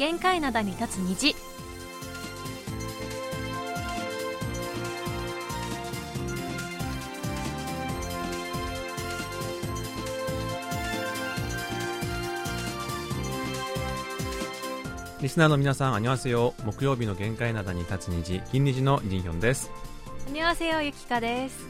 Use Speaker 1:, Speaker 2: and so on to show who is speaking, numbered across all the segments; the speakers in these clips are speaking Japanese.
Speaker 1: 限界灘に立つ虹
Speaker 2: リスナーの皆さん、あにわせよ。木曜日の限界灘に立つ虹、金虹のジンヒョンです。
Speaker 1: こんにちはゆきかです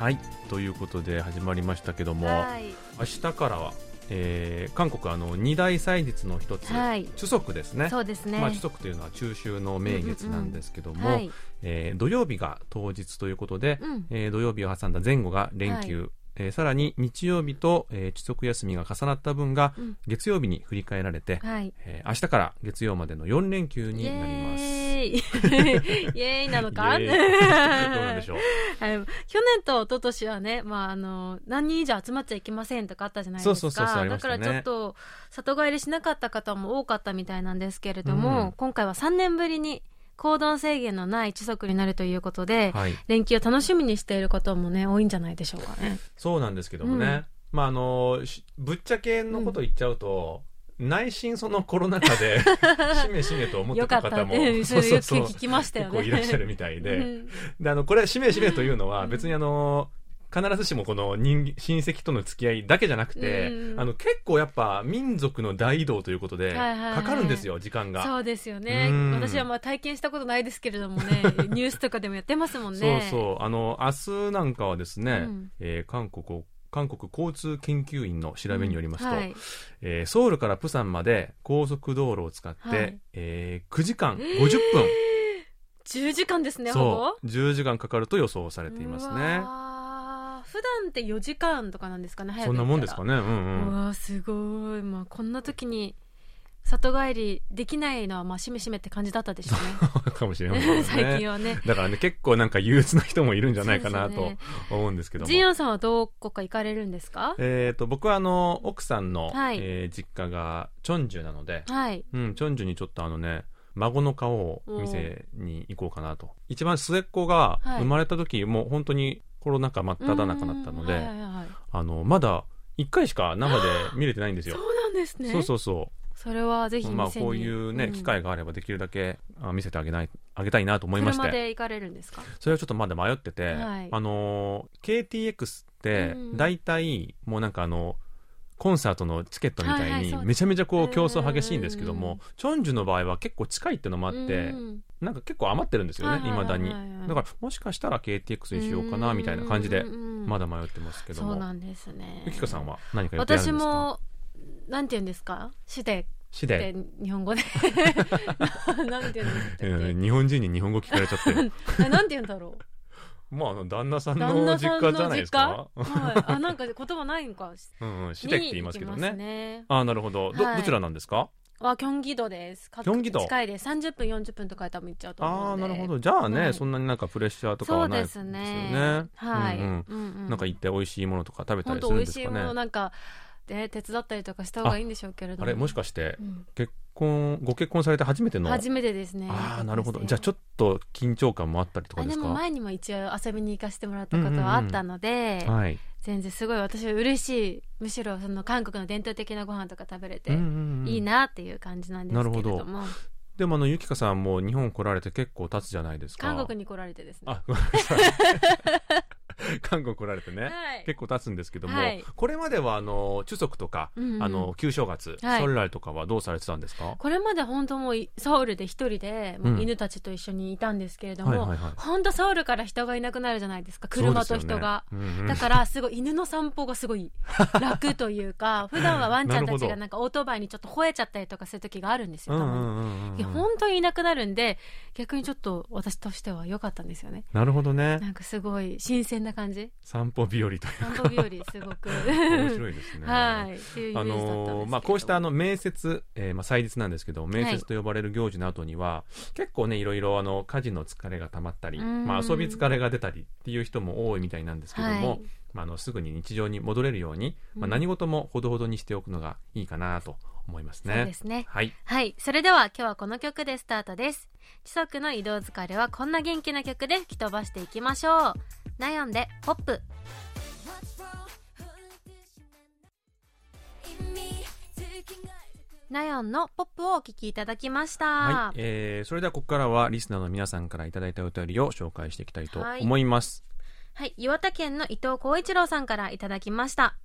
Speaker 2: はい。ということで始まりましたけども、
Speaker 1: はい
Speaker 2: 明日からは、えー韓国あの二大祭日の一つ、
Speaker 1: はい。
Speaker 2: チュソクですね。
Speaker 1: そうですね、
Speaker 2: まあ、チュソクというのは中秋の名月なんですけども、
Speaker 1: はい、
Speaker 2: えー土曜日が当日ということで、
Speaker 1: うん。
Speaker 2: えー土曜日を挟んだ前後が連休、えーさらに日曜日と、えー、遅休みが重なった分が
Speaker 1: うん。
Speaker 2: 月曜日に振り返られて、
Speaker 1: はい。
Speaker 2: えー明日から月曜までの4連休になります。
Speaker 1: イエーイ。イエーイなのか？
Speaker 2: イエーイ。どうなんでしょう？
Speaker 1: はい。去年と一昨年はね、まあ、あの何人以上集まっちゃいけませんとかあったじゃないですか。
Speaker 2: そうそうそうそうありま
Speaker 1: だからちょっと里帰りしなかった方も多かったみたいなんですけれども、
Speaker 2: うん。
Speaker 1: 今回は3年ぶりに行動制限のない一足になるということで、
Speaker 2: はい。
Speaker 1: 連休を楽しみにしている方もね多いんじゃないでしょうかね。
Speaker 2: そうなんですけどもね。まあ、あの、しぶっちゃけのこと言っちゃうと、内心そのコロナ禍で、しめしめと思って
Speaker 1: た
Speaker 2: た方も、
Speaker 1: ってそれよく聞きましたよね。
Speaker 2: 結構いらっしゃるみたいで。
Speaker 1: うん
Speaker 2: で、あの、これ、しめしめというのは、
Speaker 1: うん
Speaker 2: 別にあの、必ずしもこの人親戚との付き合いだけじゃなくて、
Speaker 1: うん。
Speaker 2: あの結構やっぱ民族の大移動ということで、
Speaker 1: はいはいはい。
Speaker 2: かかるんですよ、時間が。
Speaker 1: そうですよね。
Speaker 2: うん。
Speaker 1: 私はまあ体験したことないですけれどもね ニュースとかでもやってますもん
Speaker 2: そう
Speaker 1: ね
Speaker 2: そう。あの、明日なんかはですね、
Speaker 1: うん。
Speaker 2: えー韓国、韓国交通研究院の調べによりますと、
Speaker 1: うん。はい。
Speaker 2: えーソウルからプサンまで高速道路を使って、
Speaker 1: はい。
Speaker 2: えー9時間50分、
Speaker 1: 10時間ですねほ
Speaker 2: そう、10時間かかると予想され
Speaker 1: ぼ
Speaker 2: ています
Speaker 1: う
Speaker 2: ね。
Speaker 1: 普段って4時間とかなんですかね早く
Speaker 2: そんなもんですか
Speaker 1: ね。
Speaker 2: ね。うんうん。
Speaker 1: うわーすごい、まあ、こんな時に里帰りできないのはまあしめしめって感じだったでしょう
Speaker 2: かもしれません
Speaker 1: ね
Speaker 2: ね。
Speaker 1: 最近はね。
Speaker 2: だからね、結構なんか憂鬱な人もいるんじゃないかなと思うんですけども。
Speaker 1: ジンヨンさんはどこか行かれるんですか？
Speaker 2: えっ、と、僕はあの、奥さんの、
Speaker 1: はい。
Speaker 2: えー実家がチョンジュなので、
Speaker 1: はい。
Speaker 2: うん、チョンジュにちょっとあのね、孫の顔を見せに行こうかなと。一番末っ子が
Speaker 1: はい。
Speaker 2: 生まれた時、もう本当にコロナ禍真っ只中だったので、
Speaker 1: うんはいはいはい
Speaker 2: あの、まだ1回しか生で見れてないんですよ。
Speaker 1: そうなんですね。
Speaker 2: そうそうそ
Speaker 1: それはぜひ
Speaker 2: まあこういうね、
Speaker 1: ん。
Speaker 2: 機会があればできるだけあ見せてあげない、あげたいなと思いまし
Speaker 1: 車
Speaker 2: て。
Speaker 1: で行かれるんですか？
Speaker 2: それはちょっとまだ迷ってて、
Speaker 1: はい。
Speaker 2: あのー、KTX って
Speaker 1: うん、
Speaker 2: 大体、もうなんかあの、コンサートのチケットみたいに、めちゃめちゃこ
Speaker 1: う
Speaker 2: うん競争激しいんですけど
Speaker 1: う
Speaker 2: も
Speaker 1: ん、
Speaker 2: チョンジュの場合は結構近いっていうのもあって
Speaker 1: う、ん
Speaker 2: なんか結構余ってるんですよね、
Speaker 1: はいはいはいはい。
Speaker 2: 未だに。だから、もしかしたら KTX にしようかな、みたいな感じでまだ迷ってますけども。
Speaker 1: そうなんですね。
Speaker 2: ゆきかさんは何か
Speaker 1: 私もなんて言うんですか？シデ。
Speaker 2: 市
Speaker 1: って
Speaker 2: で、
Speaker 1: 日本語で。なんて言うんですか？
Speaker 2: うん日本人に日本語聞かれちゃって。
Speaker 1: えなんて言うんだろう？
Speaker 2: まあ、旦那さんの実家じゃないですか？
Speaker 1: はい。あなんか言葉ないんか？
Speaker 2: うんうん、市でって言いますけどね。
Speaker 1: ね。
Speaker 2: ああ、なるほど。ど、
Speaker 1: はい。
Speaker 2: どちらなんですか？
Speaker 1: はキョンギ道です。
Speaker 2: キョンギ道？
Speaker 1: 近いです。30分40分とかで多分行っちゃうと思
Speaker 2: ああ、
Speaker 1: うので。
Speaker 2: なるほど。じゃあね、
Speaker 1: はい。
Speaker 2: そんなになんかプレッシャーとか
Speaker 1: そうで
Speaker 2: はないですよ
Speaker 1: すね。
Speaker 2: ね。
Speaker 1: はい、
Speaker 2: うんうん。
Speaker 1: うんうん。
Speaker 2: なんか行って美味しいものとか食べた
Speaker 1: 本
Speaker 2: りするん
Speaker 1: 当美味しいも
Speaker 2: ですかね。
Speaker 1: のなんかで手伝ったりとかした方がいいんでしょうけれども。
Speaker 2: あれ、もしかして
Speaker 1: う、ん。
Speaker 2: 結婚、ご結婚されて初めての？
Speaker 1: 初めてですね
Speaker 2: ああ、なるほど。じゃあちょっと緊張感もあったりとか
Speaker 1: あ
Speaker 2: ですか？
Speaker 1: でも前にも一応遊びに行かせてもらったことはあったので、
Speaker 2: はい。
Speaker 1: 全然すごい私は嬉しいむしろその韓国の伝統的なご飯とか食べれて
Speaker 2: うんうんうん
Speaker 1: いいなっていう感じなんですけれども、
Speaker 2: でもあの、ゆきかさんも日本来られて結構経つじゃないですか。
Speaker 1: 韓国に来られてですね
Speaker 2: あ、ごめんなさい。韓国来られてね。
Speaker 1: はい。
Speaker 2: 結構経つんですけども、
Speaker 1: はい。
Speaker 2: これまではあの、中足とか、
Speaker 1: うんうん。
Speaker 2: あの、旧正月、
Speaker 1: はい。
Speaker 2: ソルライとかはどうされてたんですか？
Speaker 1: これまで本当もういソウルで一人でもう
Speaker 2: うん。
Speaker 1: 犬たちと一緒にいたんですけれども、
Speaker 2: はいはいはい。
Speaker 1: 本当ソウルから人がいなくなるじゃないですか車と人が。
Speaker 2: ねうんうん
Speaker 1: だからすごい犬の散歩がすごい楽というか 普段はワンちゃんたちがなんかオートバイにちょっと吠えちゃったりとかする時があるんですよ、たまに
Speaker 2: うんうんうん
Speaker 1: 本当にいなくなるんで逆にちょっと私としては良かったんですよね。
Speaker 2: なるほどね。
Speaker 1: なんかすごい新鮮な感じ？
Speaker 2: 散歩日和という
Speaker 1: 散歩日和すごく。
Speaker 2: 面白いですね。
Speaker 1: はい
Speaker 2: あのーまあ、こうしたあの名節、えーまあ、祭日なんですけど名節と呼ばれる行事の後には、結構ねいろいろあの家事の疲れがたまったり、
Speaker 1: うん。
Speaker 2: まあ、遊び疲れが出たりっていう人も多いみたいなんですけども、
Speaker 1: はい
Speaker 2: まあ、あのすぐに日常に戻れるように、まあ、
Speaker 1: うん
Speaker 2: 何事もほどほどにしておくのがいいかなと思いますね。
Speaker 1: そうですね。
Speaker 2: はい。
Speaker 1: はい。それでは今日はこの曲でスタートです。知足の移動疲れはこんな元気な曲で吹き飛ばしていきましょう。ナヨンでポップ。ナヨンのポップをお聞きいただきました。
Speaker 2: はい、えー、それではここからはリスナーの皆さんからいただいたお便りを紹介していきたいと思います。
Speaker 1: はい、岩手県の伊藤光一郎さんからいただきました。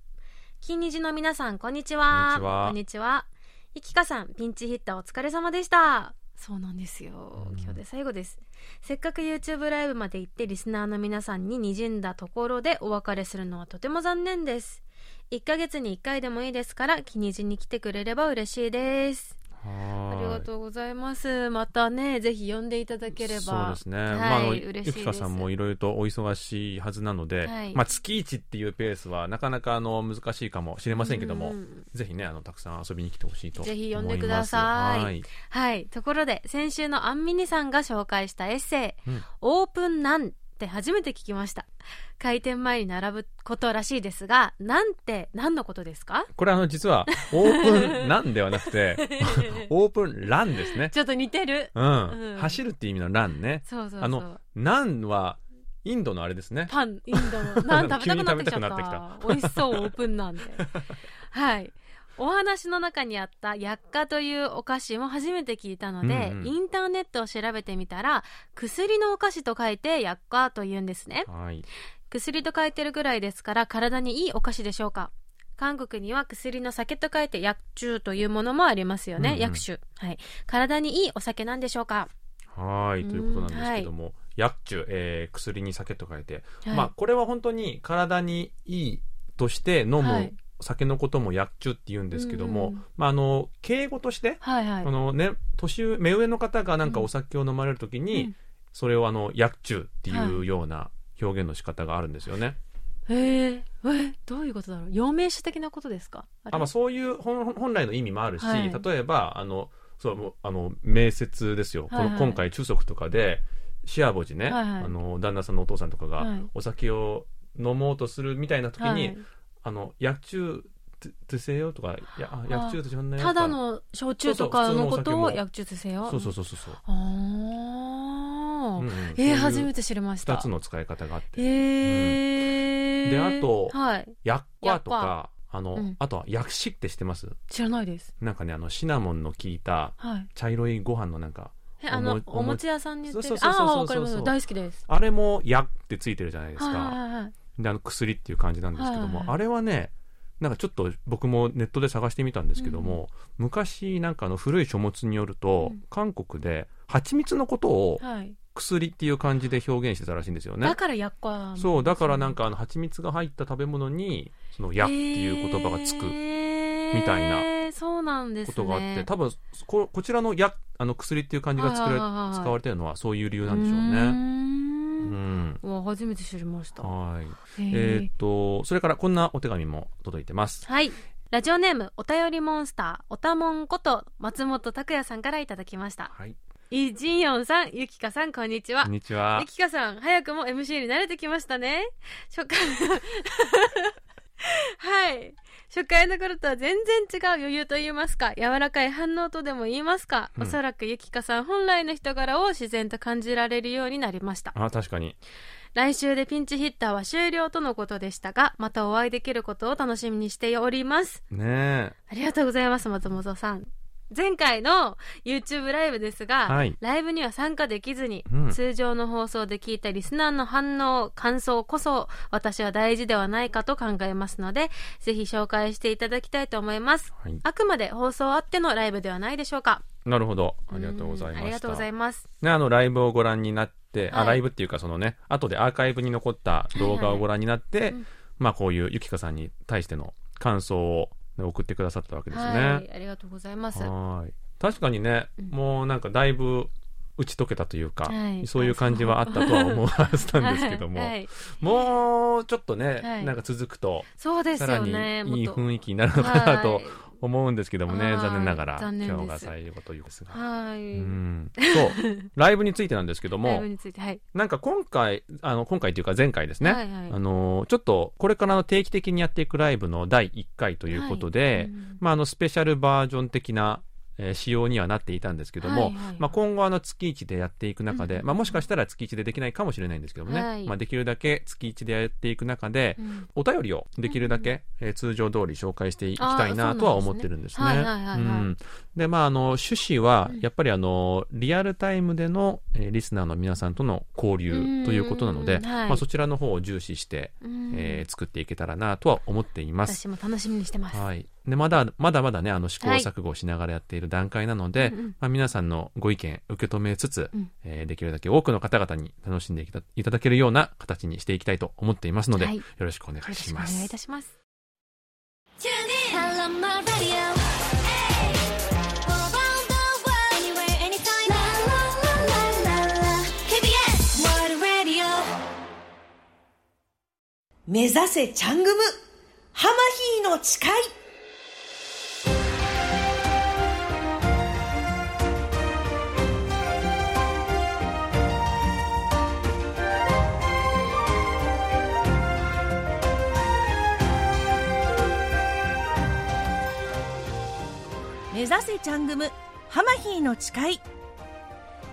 Speaker 1: 金虹の皆さん、こんにちは。
Speaker 2: こんにちは。
Speaker 1: いきかさん、ピンチヒッターお疲れ様でした。そうなんですよ
Speaker 2: う。ん
Speaker 1: 今日で最後です。せっかく YouTube ライブまで行ってリスナーの皆さんに滲んだところでお別れするのはとても残念です。1ヶ月に1回でもいいですから、金虹に来てくれれば嬉しいです。ありがとうございます。またね、ぜひ呼んでいただければ。
Speaker 2: そうですね、
Speaker 1: はい
Speaker 2: まあ、ゆきかさんもいろいろとお忙しいはずなので、
Speaker 1: はい。
Speaker 2: まあ、月1っていうペースはなかなかあの難しいかもしれませんけども、
Speaker 1: うん。
Speaker 2: ぜひねあのたくさん遊びに来てほしいと思います。
Speaker 1: ぜひ呼んでください。
Speaker 2: はい。
Speaker 1: はい。ところで、先週のアンミニさんが紹介したエッセイ、
Speaker 2: うん。
Speaker 1: オープンなんって初めて聞きました。開店前に並ぶことらしいですが、なんて何のことですか？
Speaker 2: これあの実はオープン なんではなくて オープンランですね、
Speaker 1: ちょっと似てる。
Speaker 2: うん
Speaker 1: うん
Speaker 2: 走るって意味のランね
Speaker 1: そうそうそう。
Speaker 2: あのナンはインドのあれですね
Speaker 1: パン、インドの、なん食べたくなってき
Speaker 2: た。
Speaker 1: 美味しそう、オープンなんで。はい。お話の中にあった薬価というお菓子も初めて聞いたので、
Speaker 2: うんうん。
Speaker 1: インターネットを調べてみたら、薬のお菓子と書いて薬価と言うんですね。
Speaker 2: はい。
Speaker 1: 薬と書いてるぐらいですから体にいいお菓子でしょうか。韓国には薬の酒と書いて薬中というものもありますよね、
Speaker 2: うんうん。
Speaker 1: 薬酒。はい。体にいいお酒なんでしょうか。
Speaker 2: はい。ということなんですけども、薬中、えー薬に酒と書いて、
Speaker 1: はい。
Speaker 2: まあこれは本当に体にいいとして飲む
Speaker 1: はい
Speaker 2: 酒のことも薬中って言うんですけども、
Speaker 1: うんうん。
Speaker 2: まああの敬語として、
Speaker 1: はいはい。
Speaker 2: あのね年上目上の方がなんかお酒を飲まれるときに、
Speaker 1: うん。
Speaker 2: それをあの薬中っていうような表現の仕方があるんですよね。
Speaker 1: へええどういうことだろう？陽明酒的なことですか？あ
Speaker 2: まあ、そういう本本来の意味もあるし、
Speaker 1: はい。
Speaker 2: 例えばあのそうあの名説ですよ、
Speaker 1: はいはい。
Speaker 2: この今回中足とかでシアボジね、
Speaker 1: はいはい。
Speaker 2: あの旦那さんのお父さんとかが
Speaker 1: はい。
Speaker 2: お酒を飲もうとするみたいな時に、
Speaker 1: はい
Speaker 2: あの薬中とせよとかいやあ薬中としょんなよ
Speaker 1: ただの焼酎とかのことを薬中とせよ
Speaker 2: そうそうそうそうそう、
Speaker 1: ああ、
Speaker 2: うんうん
Speaker 1: えー、初めて知りました。
Speaker 2: 二つの使い方があって。
Speaker 1: へえ
Speaker 2: であと
Speaker 1: はい。
Speaker 2: 薬 quả とかあの、
Speaker 1: うん。
Speaker 2: あとは薬師って知ってます？
Speaker 1: 知らないです。
Speaker 2: なんかねあのシナモンの効いた
Speaker 1: はい。
Speaker 2: 茶色いご飯のなんか
Speaker 1: えあの
Speaker 2: お
Speaker 1: 餅屋さんに売ってああわかります。大好きです。
Speaker 2: あれも薬ってついてるじゃないですか、
Speaker 1: はいはいはい
Speaker 2: であの薬っていう感じなんですけども、
Speaker 1: はいはい。
Speaker 2: あれはねなんかちょっと僕もネットで探してみたんですけども、昔なんかあの古い書物によると、
Speaker 1: うん。
Speaker 2: 韓国で蜂蜜のことを
Speaker 1: はい。
Speaker 2: 薬っていう感じで表現してたらしいんですよね。
Speaker 1: だから薬価
Speaker 2: そうだからなんかあの蜂蜜が入った食べ物にその「や」っていう言葉がつくみたいな
Speaker 1: なそうなんですね。
Speaker 2: ことがあって、多分ここちらのやあの薬っていう感じが作られ
Speaker 1: はいはい。
Speaker 2: 使われてるのはそういう理由なんでしょうね。うん。
Speaker 1: 初めて知りました。
Speaker 2: はい。えーっとそれからこんなお手紙も届いてます。
Speaker 1: はい。ラジオネームお便りモンスターおたもんこと松本拓也さんからいただきました。
Speaker 2: はい、
Speaker 1: イジンヨンさんゆきかさんこんにちは。
Speaker 2: こんにちは。
Speaker 1: ゆ。きかさん早くも MC に慣れてきましたね。初回 はい初回の頃とは全然違う余裕と言いますか柔らかい反応とでも言いますか、
Speaker 2: うん。
Speaker 1: おそらくゆきかさん本来の人柄を自然と感じられるようになりました。
Speaker 2: あ確かに。
Speaker 1: 来週でピンチヒッターは終了とのことでしたがまたお会いできることを楽しみにしております。
Speaker 2: ね
Speaker 1: ありがとうございます松本さん前回の YouTube ライブですが、
Speaker 2: はい。
Speaker 1: ライブには参加できずに、
Speaker 2: うん。
Speaker 1: 通常の放送で聞いたリスナーの反応感想こそ私は大事ではないかと考えますのでぜひ紹介していただきたいと思います。
Speaker 2: はい、
Speaker 1: あくまで放送あってのライブではないでしょうか。
Speaker 2: なるほど。ありがとうございました。
Speaker 1: んありがとうございます。
Speaker 2: ね、あのライブをご覧になって、あ
Speaker 1: はい。
Speaker 2: ライブっていうかそのね後でアーカイブに残った動画をご覧になって、
Speaker 1: うん。
Speaker 2: まあこういうゆきかさんに対しての感想を、ね送ってくださったわけですね。
Speaker 1: はい。ありがとうございます。
Speaker 2: はい。確かにね、
Speaker 1: うん。
Speaker 2: もうなんかだいぶ打ち解けたというか、
Speaker 1: はい。
Speaker 2: そういう感じはあったとは思うはずなんですけども、
Speaker 1: はい。はい
Speaker 2: もうちょっとね、
Speaker 1: はい。
Speaker 2: なんか続くと
Speaker 1: そうです
Speaker 2: さらにいい雰囲気になるのかなと
Speaker 1: はい
Speaker 2: 思うんですけどもね、
Speaker 1: はい。
Speaker 2: 残念ながら今日が最後ということですが。
Speaker 1: はい、
Speaker 2: うん、そう。ライブについてなんですけど
Speaker 1: ライ
Speaker 2: も
Speaker 1: ブについてはい。
Speaker 2: なんか今回あの今回というか前回ですね、
Speaker 1: はいはい。
Speaker 2: あのちょっとこれからの定期的にやっていくライブの第1回ということで、
Speaker 1: うん。
Speaker 2: まあ、あのスペシャルバージョン的な、えー仕様にはなっていたんですけども、
Speaker 1: はいはい。はい
Speaker 2: まあ、今後あの月1でやっていく中で、
Speaker 1: うん。
Speaker 2: まあ、もしかしたら月1でできないかもしれないんですけどもね、
Speaker 1: はい。
Speaker 2: まあ、できるだけ月1でやっていく中で、
Speaker 1: うん
Speaker 2: お便りをできるだけ、えー通常通り紹介していきたいなとは思ってるんですね。
Speaker 1: で
Speaker 2: まあ、あの、趣旨は
Speaker 1: うん、
Speaker 2: やっぱりあの、リアルタイムでの、えーリスナーの皆さんとの交流ということなので、
Speaker 1: うんはい。
Speaker 2: まあ、そちらの方を重視して、
Speaker 1: うん。
Speaker 2: えー作っていけたらなとは思っています。
Speaker 1: 私も楽しみにしてます。
Speaker 2: はい。で、まだ、まだまだね、あの、試行錯誤しながらやっている段階なので、
Speaker 1: うんうん。
Speaker 2: まあ、皆さんのご意見受け止めつつ、
Speaker 1: うん。
Speaker 2: えーできるだけ多くの方々に楽しんでいたいただけるような形にしていきたいと思っていますので、
Speaker 1: はい。
Speaker 2: よろしくお願いします。
Speaker 1: しくお願いいたします。
Speaker 3: 目指せチャングム。ハマヒーの誓い目指せチャングムハマヒーの誓い。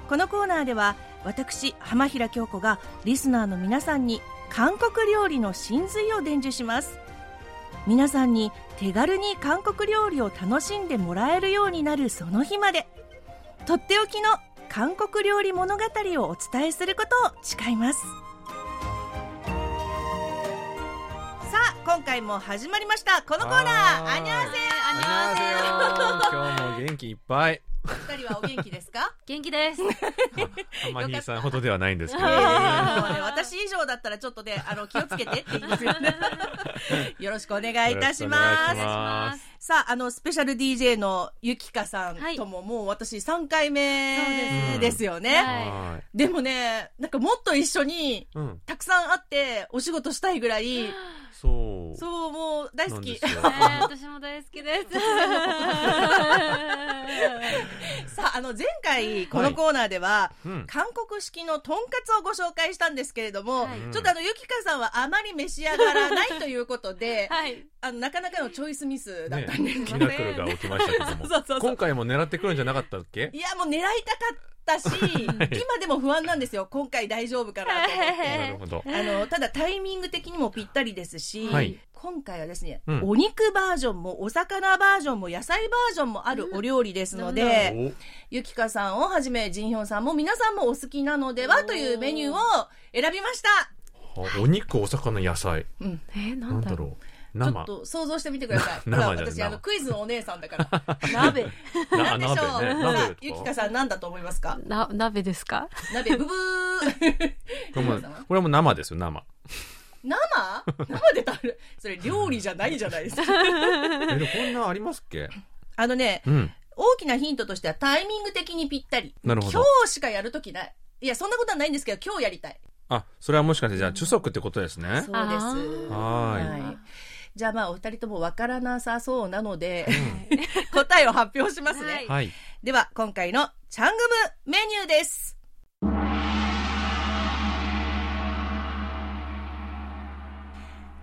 Speaker 3: このコーナーでは私浜平京子がリスナーの皆さんに韓国料理の真髄を伝授します。皆さんに手軽に韓国料理を楽しんでもらえるようになるその日までとっておきの韓国料理物語をお伝えすることを誓います。さあ今回も始まりました。このコーナーアニャーセ
Speaker 2: 今日も元気いっぱい。
Speaker 3: 二人はお元気ですか？
Speaker 1: 元気です。
Speaker 2: 浜ひさんほどではないんですけど、
Speaker 3: ね私以上だったらちょっとね、あの、気をつけてって言いますよね。よろしくお願いいたします。さあ、あの、スペシャル DJ のゆきかさん
Speaker 1: はい
Speaker 3: とももう私3回目
Speaker 2: です
Speaker 3: よね。でもね、なんかもっと一緒に
Speaker 2: うん。
Speaker 3: たくさん会ってお仕事したいぐらい、
Speaker 2: そう。
Speaker 3: そう、もう大好き。
Speaker 1: 私も大好きです。
Speaker 3: さあ、あの、前回このコーナーでは、
Speaker 2: うん。
Speaker 3: 韓国式のとんかつをご紹介したんですけれども、
Speaker 1: はい
Speaker 3: ちょっとあの、ゆきかさんはあまり召し上がらないということで、
Speaker 1: はい。
Speaker 3: あの、なかなかのチョイスミスだったんです
Speaker 2: ね。ミラクルが起きましたけども
Speaker 3: そうそうそう
Speaker 2: 今回も狙ってくるんじゃなかったっけ？
Speaker 3: いや、もう狙いたかったし、今でも不安なんですよ。今回大丈夫かなと思っ
Speaker 2: な
Speaker 3: て。
Speaker 2: るほど。
Speaker 3: あの、ただタイミング的にもぴったりですし、
Speaker 2: はい
Speaker 3: 今回はですね、
Speaker 2: うん
Speaker 3: お肉バージョンもお魚バージョンも野菜バージョンもあるお料理ですので、
Speaker 2: お
Speaker 3: ゆきかさんをはじめ、ジンヒョンさんも皆さんもお好きなのではというメニューを選びました。
Speaker 2: あお肉、お魚、野菜。
Speaker 3: うん。
Speaker 1: え、なだろ
Speaker 2: なんんだろう。
Speaker 3: ちょ
Speaker 2: 生
Speaker 3: っ。と想像してみてください。
Speaker 2: 生
Speaker 3: ほら、私、あの、クイズのお姉さんだから。
Speaker 1: う。鍋。
Speaker 2: な
Speaker 3: なんでしょう。ゆき
Speaker 2: とか。
Speaker 3: かさん何だと思いますか？
Speaker 1: な、鍋ですか？
Speaker 3: 鍋、ブブー。
Speaker 2: これも、これも生ですよ、生。
Speaker 3: 生？生で食べる？それ料理じゃないじゃないですか。
Speaker 2: え、でこんなんありますっけ？
Speaker 3: あのね、
Speaker 2: うん。
Speaker 3: 大きなヒントとしてはタイミング的にぴったり。
Speaker 2: なるほど
Speaker 3: 今日しかやるときない。いや、そんなことはないんですけど、今日やりたい。
Speaker 2: あ、それはもしかして、じゃあ、中足ってことですね。
Speaker 3: そうです。
Speaker 2: はーい
Speaker 3: じゃあまあ、お二人ともわからなさそうなので、答えを発表しますね。
Speaker 1: はい
Speaker 2: はい。
Speaker 3: では、今回のチャングムメニューです。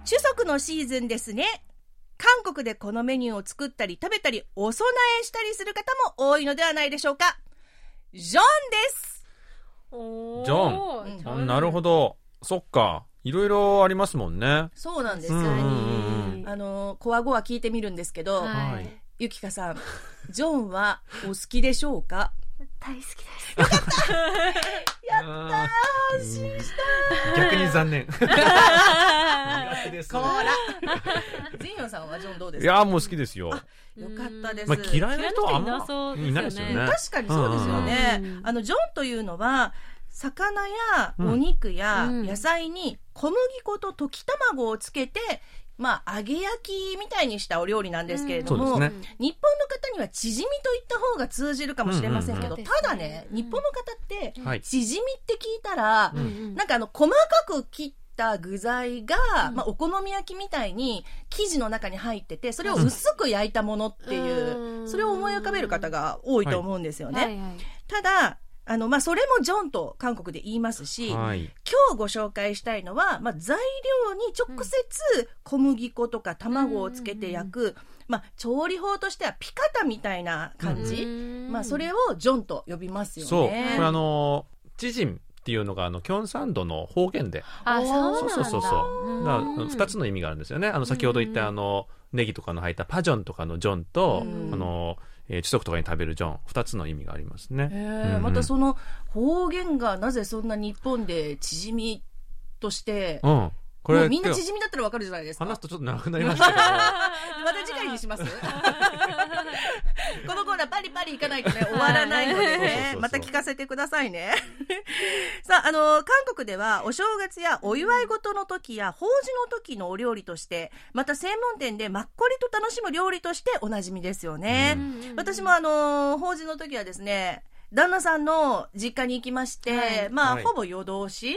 Speaker 3: 中足のシーズンですね。韓国でこのメニューを作ったり食べたりお供えしたりする方も多いのではないでしょうか。ジョンです。
Speaker 2: ジョ
Speaker 3: ン
Speaker 2: あなるほど。そっか。いろいろありますもんね。
Speaker 3: そうなんです。
Speaker 2: うんうんうん
Speaker 3: あの、こわごわ聞いてみるんですけど。ゆきかさん、ジョンはお好きでしょうか？
Speaker 1: 大好きです。
Speaker 2: やった安心した。逆に残念。苦手です
Speaker 3: こらジンヨンさんはジョンどうですか？
Speaker 2: いやーもう好きですよ。
Speaker 3: よかったです。
Speaker 2: まあ嫌いな人はあんま
Speaker 1: 嫌いな人いなそうですよね
Speaker 2: いないですよね。
Speaker 3: 確かにそうですよね。
Speaker 1: うん
Speaker 3: あの、ジョンというのは、魚や
Speaker 2: うん。
Speaker 3: お肉や
Speaker 1: うん。
Speaker 3: 野菜に小麦粉と溶き卵をつけて、まあ、揚げ焼きみたいにしたお料理なんですけれども、
Speaker 2: そうですね。
Speaker 3: 日本の方にはチヂミと言った方が通じるかもしれませんけど、
Speaker 1: うんうんうん。
Speaker 3: ただね、日本の方って、
Speaker 2: はい。
Speaker 3: チヂミって聞いたら、
Speaker 2: うん
Speaker 3: なんかあの、細かく切った具材が、
Speaker 1: うん。
Speaker 3: まあ、お好み焼きみたいに生地の中に入ってて、それを薄く焼いたものっていう、
Speaker 1: うん。
Speaker 3: それを思い浮かべる方が多いと思うんですよね。
Speaker 1: はいはい。
Speaker 3: ただ、あの、まあ、それもジョンと韓国で言いますし、
Speaker 2: はい。
Speaker 3: 今日ご紹介したいのは、まあ、材料に直接小麦粉とか卵をつけて焼く、まあ、調理法としてはピカタみたいな感じ、まあ、それ
Speaker 1: を
Speaker 3: をジョンと呼びますよね。
Speaker 2: そう。これあのチジンっていうのがあのキョンサンドの方言で。
Speaker 1: あそうなんだ。
Speaker 2: そうそうそうそう。だから2つの意味があるんですよね。あの先ほど言ったあのネギとかの入ったパジョンとかのジョンと、
Speaker 3: うん。
Speaker 2: あの、えー、地足とかに食べるジョン。2つの意味がありますね、
Speaker 3: え
Speaker 2: うん。
Speaker 3: またその方言がなぜそんな日本で縮みとして、
Speaker 2: うんこれ
Speaker 3: もうみんな縮みだったらわかるじゃないですか。
Speaker 2: 話すとちょっと長くなりましたけど。
Speaker 3: また次回にします？このコーナーパリパリいかないとね、終わらないのでね。また聞かせてくださいね。さあ、あの、韓国ではお正月やお祝い事の時や法事の時のお料理として、また専門店でマッコリと楽しむ料理としておなじみですよね。私もあの、法事の時はですね、旦那さんの実家に行きまして、
Speaker 1: はい。
Speaker 3: まあ、
Speaker 2: はい。
Speaker 3: ほぼ夜通し、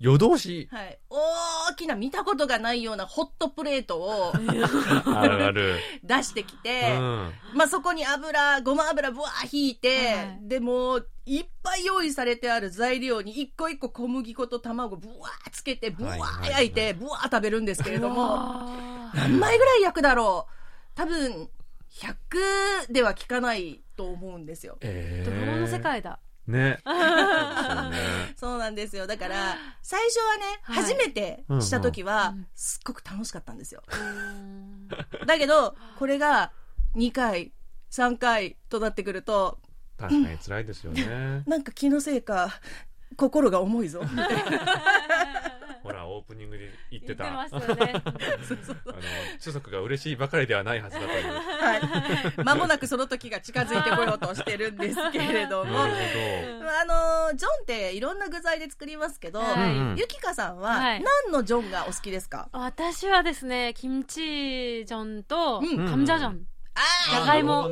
Speaker 2: 夜通し。
Speaker 3: はい、大きな見たことがないようなホットプレートを
Speaker 2: あるある、
Speaker 3: 出してき
Speaker 2: う
Speaker 3: て、
Speaker 2: ん、
Speaker 3: まあそこに油、ごま油ぶわー引いて、
Speaker 1: はい。
Speaker 3: でもういっぱい用意されてある材料に一個一個小麦粉と卵ぶわーつけて、ぶわー焼いて、ぶわー食べるんですけれども、何枚ぐらい焼くだろう？多分、100では効かないと思うんですよ。
Speaker 2: え
Speaker 1: ドラマの世界だ
Speaker 2: ね。そう
Speaker 3: なんですよ。だから、最初はね、
Speaker 1: はい。
Speaker 3: 初めてした時は
Speaker 1: うん、
Speaker 3: すっごく楽しかったんですよ。だけど、これが2回、3回となってくると、
Speaker 2: 確かに辛いですよね。
Speaker 3: なんか気のせいか、心が重いぞ。
Speaker 2: ほらオープニングで言ってた。
Speaker 1: ね。
Speaker 2: あの主足が嬉しいばかりではないはずだという。
Speaker 3: はい。間もなくその時が近づいてこようとしてるんですけれども。
Speaker 2: な
Speaker 3: あの、ジョンっていろんな具材で作りますけど、
Speaker 1: はい
Speaker 2: うん。うん
Speaker 3: ゆきかさんは
Speaker 1: はい。
Speaker 3: 何のジョンがお好きですか、
Speaker 1: 私はですねキムチジョンと
Speaker 3: うん。
Speaker 1: カムジャジョン。
Speaker 3: あ
Speaker 2: ど
Speaker 1: じゃがいも。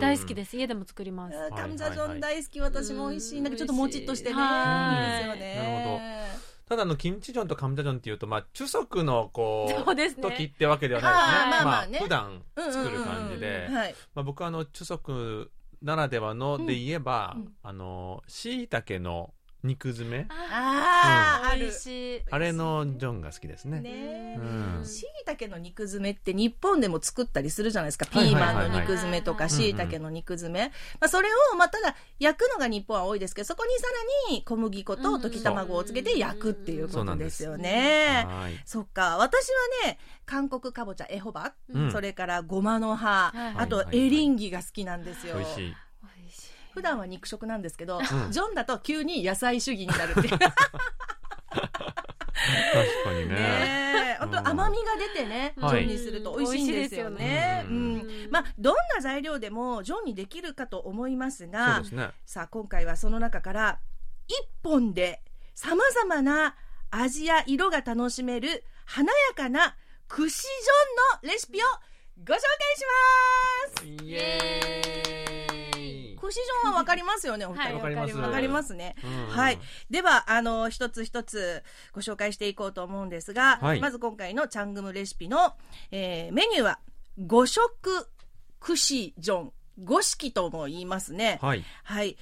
Speaker 1: 大好きです。家でも作ります。
Speaker 3: カムジャジョン大好き、私も美味しい。
Speaker 1: うん
Speaker 3: なんかちょっともちっとしてね、い。い
Speaker 1: はい
Speaker 3: ですよね。
Speaker 2: ただあのキムチジョンとカムジャジョンっていうとまあ中足のこう
Speaker 1: ね。
Speaker 2: 時ってわけではないですね。
Speaker 3: あーまあまあね。
Speaker 2: 普段作る感じで。まあ僕はあの中足ならではので言えば、
Speaker 3: うん。
Speaker 2: あのしいたけの肉詰め？
Speaker 3: あー、ある
Speaker 1: 美味。しい
Speaker 2: あれのジョンが好きですね。
Speaker 3: ね
Speaker 2: うん。
Speaker 3: しいたけの肉詰めって日本でも作ったりするじゃないですか。ピ
Speaker 2: はい
Speaker 3: ー
Speaker 2: はいはいはい。
Speaker 3: マンの肉詰めとか、
Speaker 1: はい
Speaker 3: しいたけの肉詰め。まあ、それを、まあ、ただ、焼くのが日本は多いですけど、そこにさらに小麦粉と溶き卵をつけて焼くっていうことですよね。
Speaker 2: はい。
Speaker 3: そっか。私はね、韓国かぼちゃ、エホバ、
Speaker 2: うん。
Speaker 3: それからごまの葉、
Speaker 1: はい。
Speaker 3: あと
Speaker 2: はいはい。はい
Speaker 3: エリンギが好きなんですよ。
Speaker 2: 美味しい
Speaker 1: 美味しい
Speaker 3: 普段は肉食なんですけど、
Speaker 2: ん。
Speaker 3: ジョンだと急に野菜主義になるっていう。
Speaker 2: 確かにね。
Speaker 3: ねえ、甘みが出てね、ジ
Speaker 2: はい。
Speaker 3: ョンにすると美味しいんですよね。
Speaker 2: 美味しい
Speaker 3: うん
Speaker 2: ですよね。
Speaker 3: まあ、どんな材料でもジョンにできるかと思います
Speaker 2: そう
Speaker 3: が
Speaker 2: で、すね。
Speaker 3: さあ今回はその中から一本で様々な味や色が楽しめる華やかな串ジョンのレシピをご紹介します。
Speaker 2: イエーイ
Speaker 3: 串ジョンはわかりますよね、お二人。
Speaker 1: はい
Speaker 2: わかります
Speaker 3: わかりますね。はい。では、あの、一つ一つご紹介していこうと思うんですが、
Speaker 2: はい
Speaker 3: まず今回のチャングムレシピの、えーメニューは、五色串ジョン。五色とも言いますね。
Speaker 2: はい
Speaker 3: はい。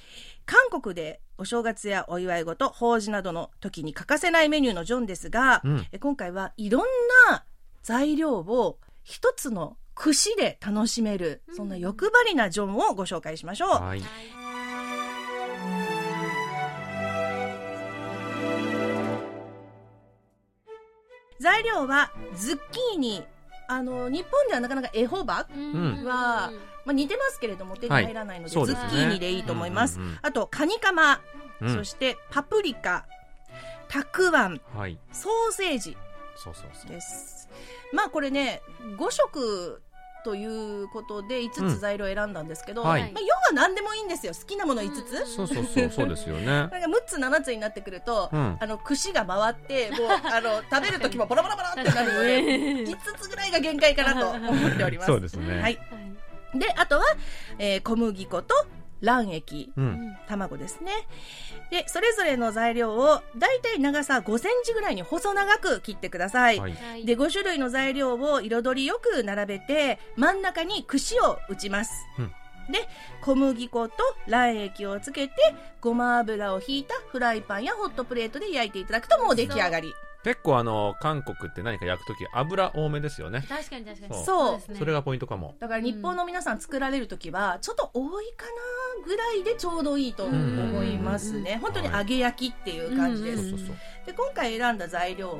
Speaker 3: 韓国でお正月やお祝い事、法事などの時に欠かせないメニューのジョンですが、
Speaker 2: うん
Speaker 3: え今回はいろんな材料を一つの串で楽しめる、そんな欲張りなジョンをご紹介しましょう。
Speaker 2: はい。
Speaker 3: 材料はズッキーニ。あの、日本ではなかなかエホバ
Speaker 2: ん。
Speaker 3: はまあ、似てますけれども手に入らないので、
Speaker 2: はい
Speaker 3: ズッキーニでいいと思います。
Speaker 2: そうですね
Speaker 3: あと、カニカマ、
Speaker 2: うん。
Speaker 3: そしてパプリカ、たくあん、
Speaker 2: はい。
Speaker 3: ソーセージ
Speaker 2: そうそうそう。
Speaker 3: です。まあこれね、5色ということで5つ材料を選んだんですけど、
Speaker 2: うんはい
Speaker 3: まあ、要は何でもいいんですよ。好きなもの5つ。
Speaker 2: そうそうそうそうですよね
Speaker 3: なんか6つ7つになってくると、
Speaker 2: うん
Speaker 3: あの串が回ってもうあの食べる時もボラボラボラってなるので 5つぐらいが限界かなと思っております。
Speaker 2: そうですね
Speaker 3: はい。であとは、えー小麦粉と卵液
Speaker 2: うん。
Speaker 3: 卵ですね。でそれぞれの材料をだいたい長さ5センチぐらいに細長く切ってください、
Speaker 2: はい。
Speaker 3: で5種類の材料を彩りよく並べて真ん中に串を打ちます、
Speaker 2: うん。
Speaker 3: で小麦粉と卵液をつけてごま油をひいたフライパンやホットプレートで焼いていただくともう出来上がり
Speaker 2: 結構あの韓国って何か焼くとき油多めですよね。
Speaker 1: 確かに確かに。
Speaker 2: そう。
Speaker 1: ですね。
Speaker 2: それがポイントかも。
Speaker 3: だから日本の皆さん作られる時はちょっと多いかなぐらいでちょうどいいと思いますね、
Speaker 1: うん
Speaker 3: 本当に揚げ焼きっていう感じです、
Speaker 1: うん。
Speaker 2: そうそうそう。
Speaker 3: で今回選んだ材料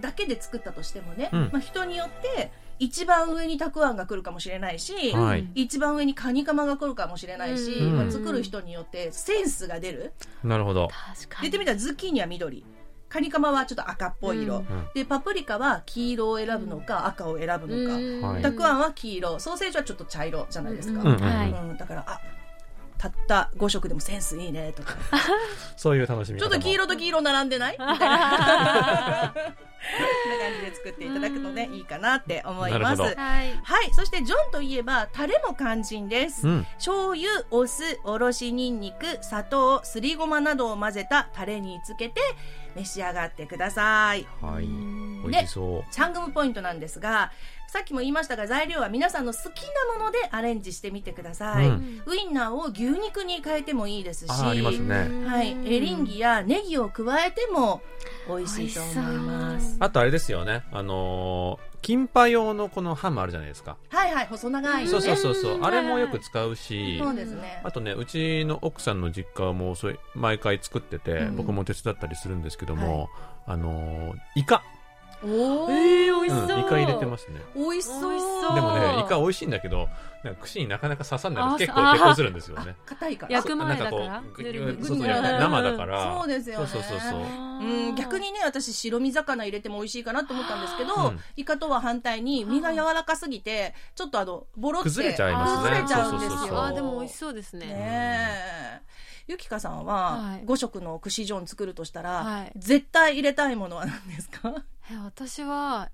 Speaker 3: だけで作ったとしてもね、
Speaker 2: うん。
Speaker 3: まあ、人によって一番上にたくあんが来るかもしれないし、
Speaker 2: はい。
Speaker 3: 一番上にカニカマが来るかもしれないし、
Speaker 2: うん。
Speaker 3: まあ、作る人によってセンスが出る。
Speaker 2: なるほど。
Speaker 1: 確かに。
Speaker 3: 言ってみたらズッキーニは緑カニカマはちょっと赤っぽい色、
Speaker 1: うん。
Speaker 3: でパプリカは黄色を選ぶのか赤を選ぶのか、
Speaker 1: うん。
Speaker 2: はい。
Speaker 3: たくあんは黄色。ソーセージはちょっと茶色じゃないですか、
Speaker 1: うん
Speaker 2: うん
Speaker 1: はい
Speaker 3: うん。だからあたった5色でもセンスいいねとか。
Speaker 2: そういう楽しみ
Speaker 3: ちょっと黄色と黄色並んでない？みたいな。感じで作っていただくのでいいかなって思います。
Speaker 2: なるほど。
Speaker 1: はい。
Speaker 3: はいそしてジョンといえばタレも肝心です、
Speaker 2: うん。
Speaker 3: 醤油お酢おろしにんにく砂糖すりごまなどを混ぜたタレにつけて召し上がってください。
Speaker 2: はい。
Speaker 1: うん。
Speaker 2: 美味しそう。
Speaker 3: チャングムポイントなんですがさっきも言いましたが材料は皆さんの好きなものでアレンジしてみてください、
Speaker 2: うん。
Speaker 3: ウインナーを牛肉に変えてもいいですし。
Speaker 2: あありますね。
Speaker 3: はい、エリンギやネギを加えても美味しいと思います。
Speaker 2: あとあれですよね。あのーキンパ用のこのハムあるじゃないですか。
Speaker 3: はいはい細長い
Speaker 2: そうそうそうそう。
Speaker 1: うん。
Speaker 2: あれもよく使うし。
Speaker 3: そうですね。
Speaker 2: あとねうちの奥さんの実家もそれ毎回作ってて、
Speaker 3: うん。
Speaker 2: 僕も手伝ったりするんですけども、あのーイカ、
Speaker 3: お
Speaker 1: えー、美味しそう、
Speaker 2: うん。イカ入れてますね。
Speaker 3: 美味しそう。
Speaker 1: 美味しそう
Speaker 2: でもねイカ美味しいんだけどなんか串になかなか刺さんない結構手こずるんですよね。
Speaker 3: 硬いから。
Speaker 1: 焼く前だから。
Speaker 2: 生だから。
Speaker 3: そうですよね。
Speaker 2: そうそうそうそう。
Speaker 3: うん、逆にね私白身魚入れても美味しいかなと思ったんですけど、
Speaker 2: うん。
Speaker 3: イカとは反対に身が柔らかすぎてちょっとあのボロって。
Speaker 2: 崩れちゃいますね。
Speaker 3: 崩れちゃうんですよ。
Speaker 2: そうそうそうそう。
Speaker 1: あーでも美味しそうですね。
Speaker 3: ねえ。ゆきかさんは
Speaker 1: はい。
Speaker 3: 5色の串ジョン作るとしたら、
Speaker 1: はい。
Speaker 3: 絶対入れたいものは何ですか？
Speaker 1: え私は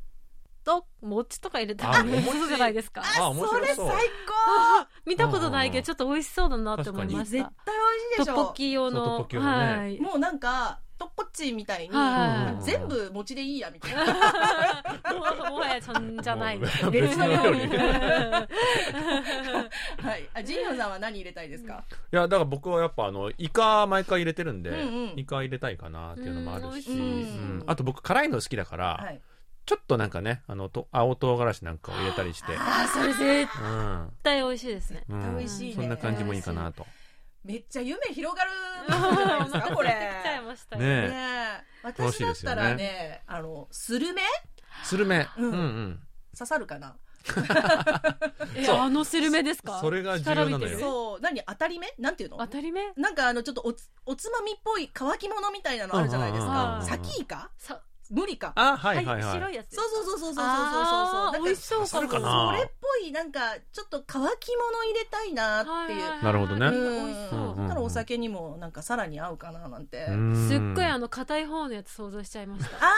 Speaker 1: と餅とか入れた
Speaker 2: あ
Speaker 1: ら美味しそうじゃないですか。
Speaker 2: あ面白そう。
Speaker 3: それ最
Speaker 1: 見たことないけどちょっと美味しそうだなって思い
Speaker 3: 高
Speaker 1: ました。
Speaker 3: 絶対美味しいでしょ。
Speaker 1: トッポッキ用
Speaker 2: そうトッ
Speaker 1: の
Speaker 2: ポッキ用のね。
Speaker 1: はい。
Speaker 3: もうなんかトッポッチみたいに、
Speaker 1: はい
Speaker 3: 全部餅でいいやみたいな。
Speaker 1: もはやちゃんじゃない。
Speaker 2: 別の料理。い
Speaker 3: はい。あジンヨンさんは何入れたいですか、
Speaker 2: やだから僕はやっぱあのイカ毎回入れてるんで、イカ入れたいかなっていうのもあるし、あと僕辛いの好きだから、
Speaker 3: はい。
Speaker 2: ちょっとなんかねあのと青唐辛子なんかを入れたりして。
Speaker 1: あそれ絶
Speaker 2: うん。
Speaker 1: 対美味しいですね。
Speaker 2: うん。
Speaker 3: 美味しいね。
Speaker 2: そんな感じもいいかなと
Speaker 3: めっちゃ夢広がる じゃないですかこれ。
Speaker 2: ねえ。
Speaker 3: ね私だった
Speaker 2: ですよね。
Speaker 3: らねあのスルメ？
Speaker 2: スルメ、
Speaker 3: うん。
Speaker 2: うんうん。
Speaker 3: 刺さるかな？
Speaker 1: えあのスルメですか？
Speaker 2: それが重要なのよ。
Speaker 3: そう。何？当たり目？なんていうの？
Speaker 1: 当たり目？
Speaker 3: なんかあのちょっとおつおつまみっぽい乾き物みたいなのあるじゃないですか。サキイカ？
Speaker 1: さ
Speaker 3: 無理か。
Speaker 2: あはいはいはい、
Speaker 1: 白いやつ
Speaker 3: そうそうそうそうそうそうそう
Speaker 1: 美味しそうかも。
Speaker 3: それっぽいなんかちょっと乾き物入れたいなっていう、
Speaker 1: はい。はいはい
Speaker 2: なるほどね。
Speaker 3: うん。
Speaker 1: 美味しそう。
Speaker 2: うんうん
Speaker 3: だからお酒にもなんかさらに合うかななんて、
Speaker 2: うん
Speaker 1: すっごいあの硬い方のやつ想像しちゃいました。
Speaker 3: あ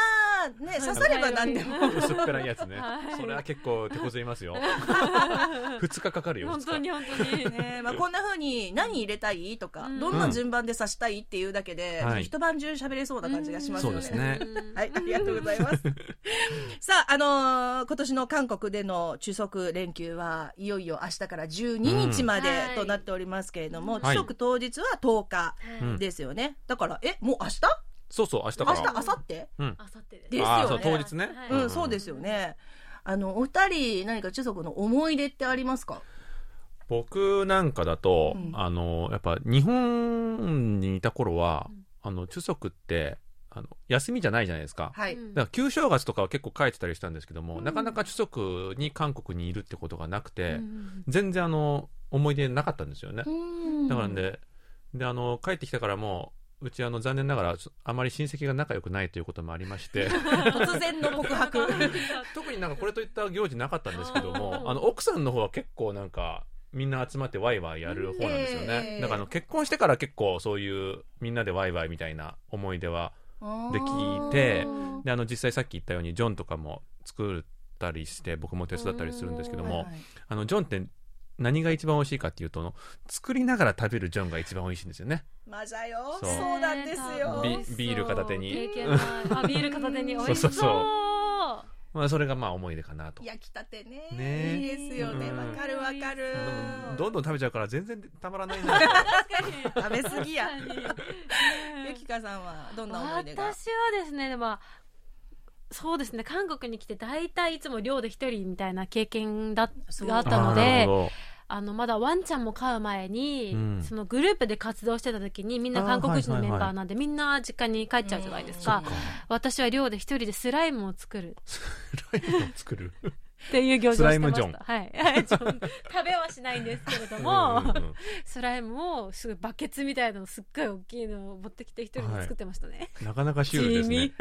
Speaker 3: あね刺さればなんでも。
Speaker 2: 薄っぺらいやつね、
Speaker 1: はい。
Speaker 2: それは結構手こずりますよ。二日かかるよ
Speaker 1: 本当に本当に。
Speaker 3: ねまあ、こんな風に何入れたいとか、
Speaker 1: うん。
Speaker 3: どんな順番で刺したいっていうだけで、
Speaker 2: はい。
Speaker 3: 一晩中喋れそうな感じがしますよね。
Speaker 2: そうですね。
Speaker 3: はい、ありがとうございます。さあ、あのー今年の韓国での中足連休はいよいよ明日から12日までとなっておりますけれども、
Speaker 2: はい。
Speaker 3: 中足当日は10日
Speaker 2: うん
Speaker 3: ですよね。だから、え、もう明日？
Speaker 2: そうそう明日か
Speaker 3: 明
Speaker 2: ら
Speaker 3: 日、明後日？
Speaker 2: うん。
Speaker 1: あさってで
Speaker 3: ですよね。
Speaker 2: あーそう当日ね、
Speaker 1: はい。
Speaker 3: うん、そうですよね。あの、お二人何か中足の思い出ってありますか？
Speaker 2: 僕なんかだと、
Speaker 3: うん。
Speaker 2: あのやっぱ日本にいた頃は、
Speaker 1: うん。
Speaker 2: あの中足ってあの休みじゃないじゃないですか、
Speaker 3: はい。
Speaker 1: うん。
Speaker 2: だから旧正月とかは結構帰ってたりしたんですけども、
Speaker 1: うん。
Speaker 2: なかなか中足に韓国にいるってことがなくて、
Speaker 1: うん
Speaker 2: 全然あの思い出なかったんですよね、
Speaker 3: うん。
Speaker 2: だからでであの帰ってきたからもううちあの残念ながらあまり親戚が仲良くないということもありまして。
Speaker 3: 突然の告白。
Speaker 2: 特になんかこれといった行事なかったんですけども
Speaker 1: うん。
Speaker 2: あの奥さんの方は結構なんかみんな集まってワイワイやる方なんですよね、
Speaker 3: ええ。
Speaker 2: だからあの結婚してから結構そういうみんなでワイワイみたいな思い出はで聞いてであの実際さっき言ったようにジョンとかも作ったりして僕も手伝ったりするんですけども、
Speaker 3: はいはい。
Speaker 2: あのジョンって何が一番美味しいかっていうと作りながら食べるジョンが一番美味しいんですよね。
Speaker 3: まじゃよ。
Speaker 2: そ
Speaker 3: そううなんですよ。
Speaker 2: ビビール片手に。
Speaker 1: ビール片手に。美味しそう。
Speaker 2: そうそうそまあそれがまあ思い出かなと。
Speaker 3: 焼きたてね。
Speaker 2: ね。
Speaker 3: いいですよね。
Speaker 2: うん。
Speaker 3: わかるわかる。
Speaker 2: うん。どんどん食べちゃうから全然たまらないな。
Speaker 3: 食べ過ぎや。ゆ
Speaker 1: ゆ
Speaker 3: きかさんはどんな思い出が？
Speaker 1: 私はですねでもそうですね。韓国に来て大体いつも寮で一人みたいな経験だ
Speaker 3: そう
Speaker 1: があったので
Speaker 2: るほど
Speaker 1: あのまだワンちゃんも飼う前に、
Speaker 2: うん。
Speaker 1: そのグループで活動してた時にみんな韓国人のメンバーなんで、みんな実家に帰っちゃうじゃないですか、私は寮で一人でスライムを作る。
Speaker 2: スライムを作る？
Speaker 1: っていう行事をしてました。はい。はいジョン。食べはしないんですけれども、
Speaker 2: うんうんうん。
Speaker 1: スライムをすごいバケツみたいなのすっごい大きいのを持ってきて一人で作ってましたね、
Speaker 2: なかなかシュールですね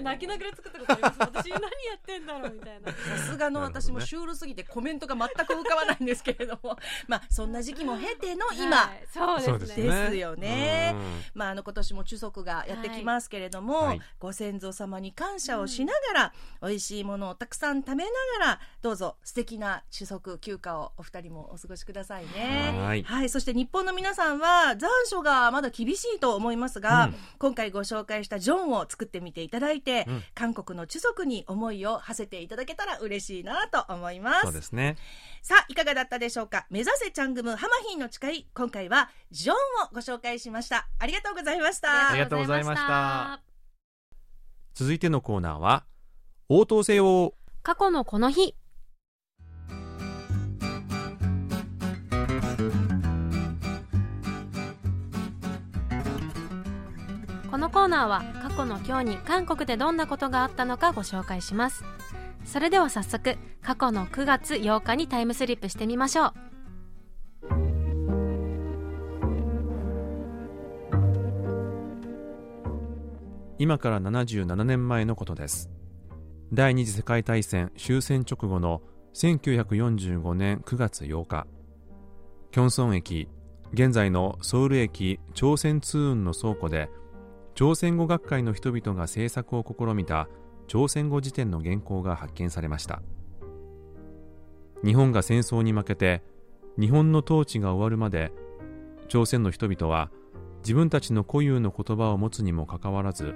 Speaker 1: 泣きながら作ったことあります。私何やってんだろうみたいな。
Speaker 3: さすがの私もシュールすぎてコメントが全く浮かばないんですけれども。まあそんな時期も経ての今、
Speaker 1: はい。そうですね。
Speaker 3: ですよね。
Speaker 2: うん。
Speaker 3: まあ、あの今年も中足がやってきますけれども、
Speaker 2: はい。
Speaker 3: ご先祖様に感謝をしながら、美味しいものをたくさん食べながらどうぞ素敵な中足休暇をお二人もお過ごしくださいね。
Speaker 2: はい。
Speaker 3: そして日本の皆さんは残暑がまだ厳しいと思いますが、
Speaker 2: うん。
Speaker 3: 今回ご紹介したジョンを作ってみていただいて、
Speaker 2: うん。
Speaker 3: 韓国の中足に思いを馳せていただけたら嬉しいなと思います。
Speaker 2: そうですね。
Speaker 3: さあいかがだったでしょうか？目指せチャングムハマヒーの誓い。今回はジョンをご紹介しました。ありがとうございました。
Speaker 2: ありがとうございました。続いてのコーナーは応答せよ
Speaker 1: 過去のこの日。このコーナーは過去の今日に韓国でどんなことがあったのかご紹介します。それでは早速過去の9月8日にタイムスリップしてみましょう。
Speaker 2: 今から77年前のことです。第二次世界大戦終戦直後の1945年9月8日。キョンソン駅現在のソウル駅朝鮮通運の倉庫で朝鮮語学会の人々が制作を試みた朝鮮語辞典の原稿が発見されました。日本が戦争に負けて日本の統治が終わるまで朝鮮の人々は自分たちの固有の言葉を持つにもかかわらず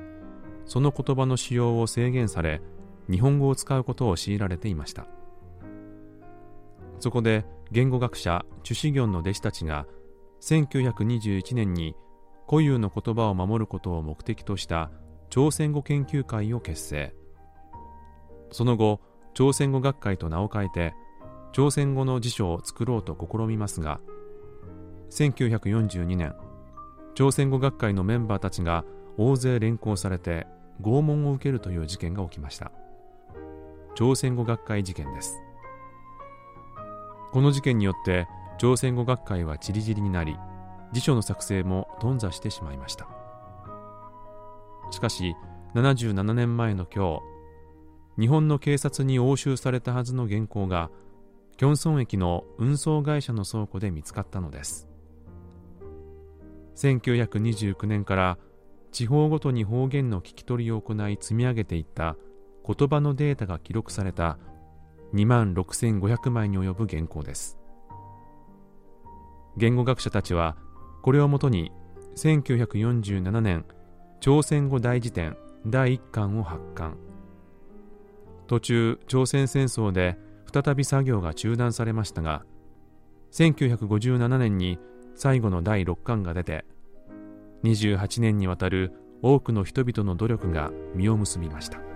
Speaker 2: その言葉の使用を制限され日本語を使うことを強いられていました。そこで言語学者チュシギョンの弟子たちが1921年に固有の言葉を守ることを目的とした朝鮮語研究会を結成。その後朝鮮語学会と名を変えて朝鮮語の辞書を作ろうと試みますが1942年朝鮮語学会のメンバーたちが大勢連行されて拷問を受けるという事件が起きました。朝鮮語学会事件です。この事件によって朝鮮語学会は散り散りになり辞書の作成も頓挫してしまいました。しかし77年前の今日日本の警察に押収されたはずの原稿がキョンソン駅の運送会社の倉庫で見つかったのです。1929年から地方ごとに方言の聞き取りを行い積み上げていった言葉のデータが記録された2万6500枚に及ぶ原稿です。言語学者たちはこれをもとに1947年朝鮮語大辞典第1巻を発刊。途中朝鮮戦争で再び作業が中断されましたが1957年に最後の第6巻が出て28年にわたる多くの人々の努力が実を結びました。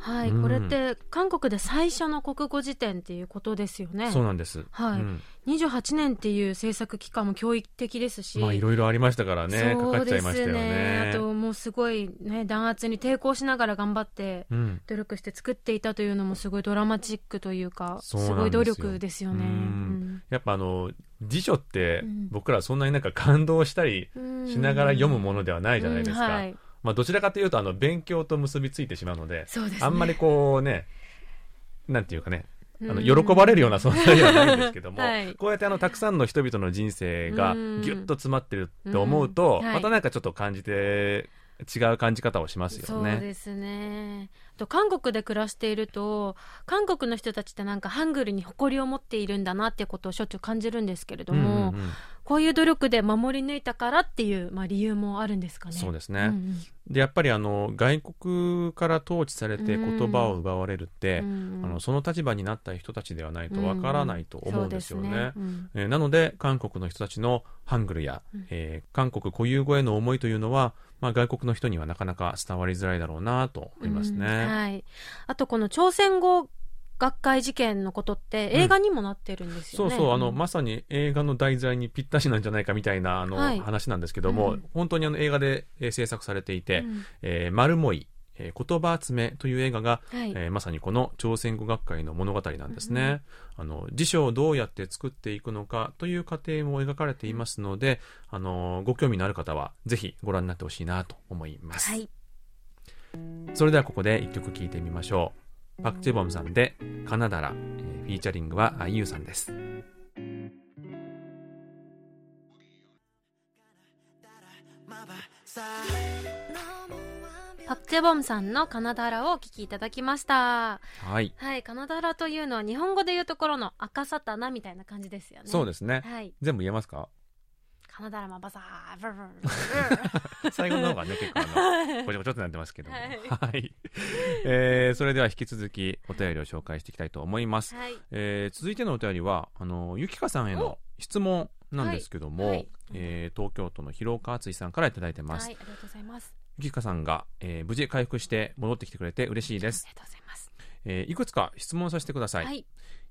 Speaker 1: はい、
Speaker 2: うん。
Speaker 1: これって韓国で最初の国語辞典っていうことですよね。
Speaker 2: そうなんです、
Speaker 1: はい。
Speaker 2: うん。
Speaker 1: 28年っていう制作期間も教育的ですし。
Speaker 2: まあいろいろありましたからね。か
Speaker 1: そう
Speaker 2: かっちゃいましたよ
Speaker 1: です
Speaker 2: ね。
Speaker 1: あともうすごいね弾圧に抵抗しながら頑張って
Speaker 2: うん、
Speaker 1: 努力して作っていたというのもすごいドラマチックというか
Speaker 2: す
Speaker 1: ごい努力ですよね。
Speaker 2: うん。やっぱあの辞書って
Speaker 1: うん。
Speaker 2: 僕らそんなになんか感動したり
Speaker 1: うん
Speaker 2: しながら読むものではないじゃないですか、
Speaker 1: うん。はい
Speaker 2: まあ、どちらかというとあの勉強と結びついてしまうので
Speaker 1: ね。
Speaker 2: あんまりこうねなんていうかねあの
Speaker 1: うん。
Speaker 2: 喜ばれるような存在ではないんですけども、
Speaker 1: はい。
Speaker 2: こうやってあのたくさんの人々の人生が
Speaker 1: うん。
Speaker 2: ぎゅっと詰まってるって思うと、
Speaker 1: うん。はい。
Speaker 2: またなんかちょっと感じて違う感じ方をしますよ
Speaker 1: そう
Speaker 2: ね。
Speaker 1: ですね。あと韓国で暮らしていると韓国の人たちってなんかハングルに誇りを持っているんだなっていうことをしょっちゅう感じるんですけれども、
Speaker 2: うんうんうん。
Speaker 1: こういう努力で守り抜いたからっていう、まあ、理由もあるんですかね。
Speaker 2: そうですね、
Speaker 1: うんうん。
Speaker 2: でやっぱりあの外国から統治されて
Speaker 1: うん。
Speaker 2: 言葉を奪われるって、
Speaker 1: うん
Speaker 2: あのその立場になった人たちではないとわからないと思うんですよね。
Speaker 1: そうですうん。
Speaker 2: えーなので韓国の人たちのハングルや、
Speaker 1: うん。
Speaker 2: えー韓国固有語への思いというのはまあ、外国の人にはなかなか伝わりづらいだろうなと思いますね。
Speaker 1: うんはい。あとこの朝鮮語学会事件のことって映画にもなってるんですよね。
Speaker 2: そうそう、あの、
Speaker 1: ん
Speaker 2: まさに映画の題材にぴったしなんじゃないかみたいな、あの、
Speaker 1: はい
Speaker 2: 話なんですけども、
Speaker 1: うん
Speaker 2: 本当にあの映画で、えー制作されていて、
Speaker 1: うん
Speaker 2: えー、丸もい、えー言葉集めという映画が、
Speaker 1: はい。
Speaker 2: えーまさにこの朝鮮語学会の物語なんですね。あの辞書をどうやって作っていくのかという過程も描かれていますので、あのご興味のある方はぜひご覧になってほしいなと思います。
Speaker 1: はい。
Speaker 2: それではここで一曲聴いてみましょう。パクチェボムさんでカナダラ、えーフィーチャリングはあゆうさんです。
Speaker 1: ボムさんのカナダラをお聞きいただきました。
Speaker 2: はい。
Speaker 1: はい。カナダラというのは日本語で言うところの赤サタナみたいな感じですよね。
Speaker 2: そうですね。
Speaker 1: はい。
Speaker 2: 全部言えますか？
Speaker 1: カナダラマバサー、ブルブル
Speaker 2: 最後の方がね、結構あの、ごちゃごちゃってなってますけども。
Speaker 1: は
Speaker 2: はいい。えー、それでは引き続きお便りを紹介していきたいと思います。
Speaker 1: はい。
Speaker 2: えー続いてのお便りは、あの、ゆきかさんへの質問なんですけども、
Speaker 1: はいはい
Speaker 2: えー東京都の広岡敦さんからいただいてます。
Speaker 1: はい。ありがとうございます。
Speaker 2: ゆきかさんが、えー無事回復して戻ってきてくれて嬉しいです
Speaker 1: あ。りがとうございます。
Speaker 2: えーいくつか質問させてください。
Speaker 1: はい。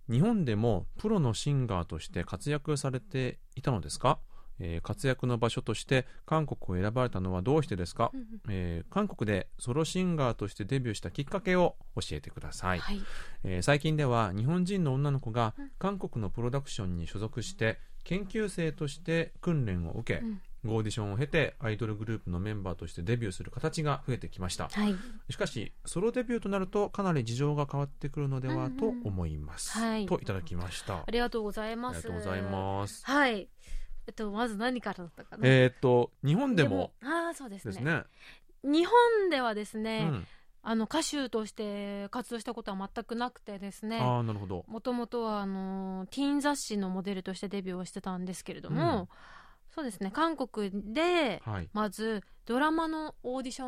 Speaker 2: 日本でもプロのシンガーとして活躍されていたのですか、えー活躍の場所として韓国を選ばれたのはどうしてですか、
Speaker 1: うんうん
Speaker 2: えー韓国でソロシンガーとしてデビューしたきっかけを教えてください、
Speaker 1: はい。
Speaker 2: えー最近では日本人の女の子が
Speaker 1: うん
Speaker 2: 韓国のプロダクションに所属して研究生として訓練を受け、
Speaker 1: うん
Speaker 2: オーディションを経てアイドルグループのメンバーとしてデビューする形が増えてきました
Speaker 1: はい。
Speaker 2: しかしソロデビューとなるとかなり事情が変わってくるのではと思います、
Speaker 1: うんうんはい
Speaker 2: といただきました
Speaker 1: ありがとうござい
Speaker 2: あ
Speaker 1: ます。
Speaker 2: りがとうございます。
Speaker 1: はい。えっと、まず何からだったかな？
Speaker 2: えーっと、日本でも
Speaker 1: ああ、そうですね。
Speaker 2: ですね。
Speaker 1: 日本ではです
Speaker 2: う
Speaker 1: ね、
Speaker 2: ん。
Speaker 1: あの歌手として活動したことは全くなくてですね。
Speaker 2: ああ、なるほど。
Speaker 1: もともとはあのティーン雑誌のモデルとしてデビューをしてたんですけれども、
Speaker 2: うん
Speaker 1: そうですね。韓国で
Speaker 2: はい。
Speaker 1: まずドラマのオーディショ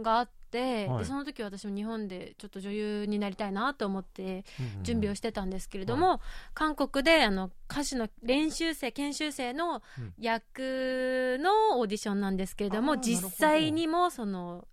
Speaker 1: ンがあって、
Speaker 2: はい。
Speaker 1: でその時私も日本でちょっと女優になりたいなと思って準備を
Speaker 2: し
Speaker 1: してたんですけれども、韓国であの歌手の練習生研修生の
Speaker 2: うん。
Speaker 1: 役のオーディションなんですけれども、
Speaker 2: あーなるほど。
Speaker 1: 実際にもその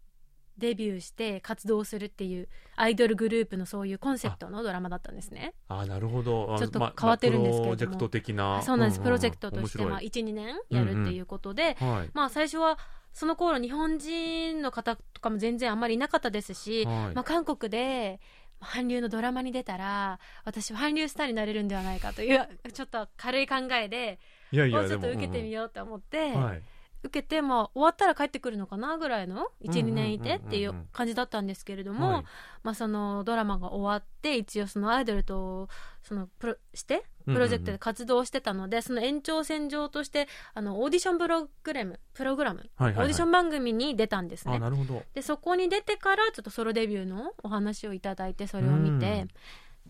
Speaker 1: デビューして活動するっていうアイドルグループのそういうコンセプトのドラマだったんですね。
Speaker 2: ああ、なるほど。あ
Speaker 1: ちょっと
Speaker 2: ま
Speaker 1: 変わってるんですけれども
Speaker 2: プロジェクト的な。
Speaker 1: そうなんです、
Speaker 2: う
Speaker 1: プロジェクトとして、まあ、
Speaker 2: 面白い
Speaker 1: 12年やるっていうことで、
Speaker 2: はい。
Speaker 1: まあ最初はその頃日本人の方とかも全然あんまりいなかったですし、
Speaker 2: はい
Speaker 1: まあ、韓国で韓流のドラマに出たら私は韓流スターになれるんではないかというちょっと軽い考えで
Speaker 2: いやいや、
Speaker 1: もうちょっと。受けてみようと思って、
Speaker 2: うんうんはい。
Speaker 1: 受けて、まあ、終わったら帰ってくるのかなぐらいの？12、
Speaker 2: うんうんうんうん
Speaker 1: 年いてっていう感じだったんですけれども、
Speaker 2: はい。
Speaker 1: まあ、そのドラマが終わって一応そのアイドルとそのプロしてプロジェクトで活動してたので、その延長線上としてあのオーディションプログラムプログラム、
Speaker 2: はいはいはい。
Speaker 1: オーディション番組に出たんです
Speaker 2: あ
Speaker 1: ね
Speaker 2: なるほど。
Speaker 1: でそこに出てからちょっとソロデビューのお話をいただいてそれを見て、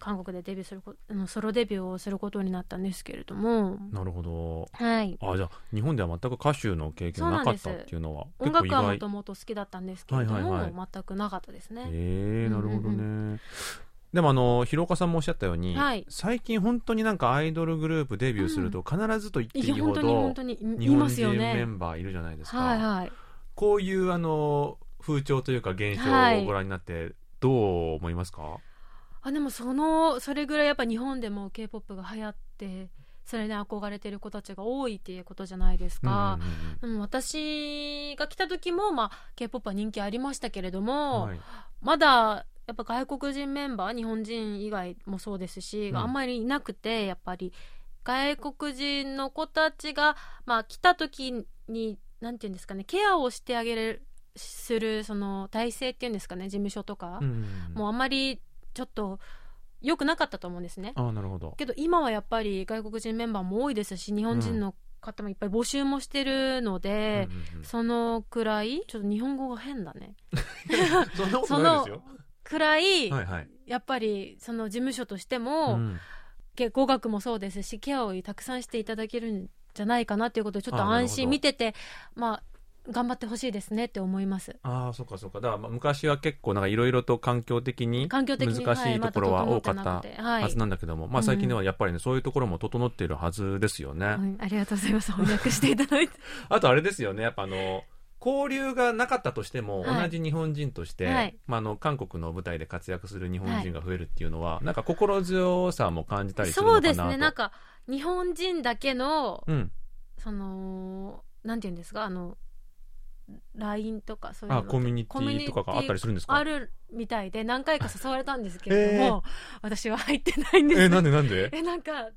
Speaker 1: 韓国でデビューするこあのソロデビューをすることになったんですけれども
Speaker 2: なるほど。
Speaker 1: はい
Speaker 2: あじゃあ、日本では全く歌手の経験なかったっていうのは、
Speaker 1: 音。楽はもともと好きだったんですけれども、
Speaker 2: はいはいは
Speaker 1: 全くなかったですね。
Speaker 2: ええなるほど
Speaker 1: うんうん
Speaker 2: ね。でもあの、広岡さんもおっしゃったように、
Speaker 1: はい
Speaker 2: 最近本当になんかアイドルグループデビューすると必ずと言ってい
Speaker 1: い
Speaker 2: ほ
Speaker 1: 本当に本
Speaker 2: ど
Speaker 1: 当に
Speaker 2: 日
Speaker 1: いま
Speaker 2: 本人
Speaker 1: すよね。
Speaker 2: メンバーいるじゃないですか。
Speaker 1: はいはい。
Speaker 2: こういうあの風潮というか現象
Speaker 1: はい
Speaker 2: をご覧になってどう思いますか、
Speaker 1: あでもそのそれぐらいやっぱ日本でも K-POP が流行ってそれに憧れてる子たちが多いっていうことじゃないですか。
Speaker 2: うんうん
Speaker 1: 私が来た時も、まあ、K-POP は人気ありましたけれど
Speaker 2: うん
Speaker 1: も、
Speaker 2: はい。
Speaker 1: まだやっぱ外国人メンバー日本人以外もそうですし、
Speaker 2: うん。
Speaker 1: あんまりいなくてやっぱり。外国人の子たちが、まあ、来た時になんていうんですかねケアをしてあげるするその体制っていうんですかね事務所とか、
Speaker 2: うん。
Speaker 1: もうあんまりちょっと良くなかったと思うんですね。
Speaker 2: ああなるほど。
Speaker 1: けど今はやっぱり外国人メンバーも多いですし日本人の方もいっぱい募集もしてるので、
Speaker 2: うんうんうん。
Speaker 1: そのくらいちょっと日本語が変だね。
Speaker 2: そんなことないですよ。
Speaker 1: くらい、
Speaker 2: はいはい、
Speaker 1: やっぱりその事務所としても、
Speaker 2: うん。
Speaker 1: け語学もそうですしケアをたくさんしていただけるんじゃないかなっていうことでちょっと安心見ててまあ頑張ってほしいですねって思います。
Speaker 2: ああそうかそうか。だからまあ昔は結構なんかいろいろと環境的に難しいところは
Speaker 1: はい
Speaker 2: 多かった
Speaker 1: はい。
Speaker 2: はずなんだけども、まあ最近ではやっぱりねそういうところも整っているはずですよね、
Speaker 1: うんありがとうございます。翻訳していただいて。
Speaker 2: あとあれですよね。やっぱあの交流がなかったとしても、
Speaker 1: はい。
Speaker 2: 同じ日本人として、
Speaker 1: はい。
Speaker 2: まあ、あの韓国の舞台で活躍する日本人が増えるっていうのは、なんか心強さも感じたりする
Speaker 1: そうです
Speaker 2: のかなと
Speaker 1: ね。なんか日本人だけの
Speaker 2: うん、
Speaker 1: そのなんていうんですか？あの LINE とかそういうの
Speaker 2: あコミュニティとかがあったりするんですか？
Speaker 1: あるみたいで何回か誘われたんですけれど
Speaker 2: へ
Speaker 1: も、私は入ってないんです。
Speaker 2: えなんでなんで？
Speaker 1: えなんか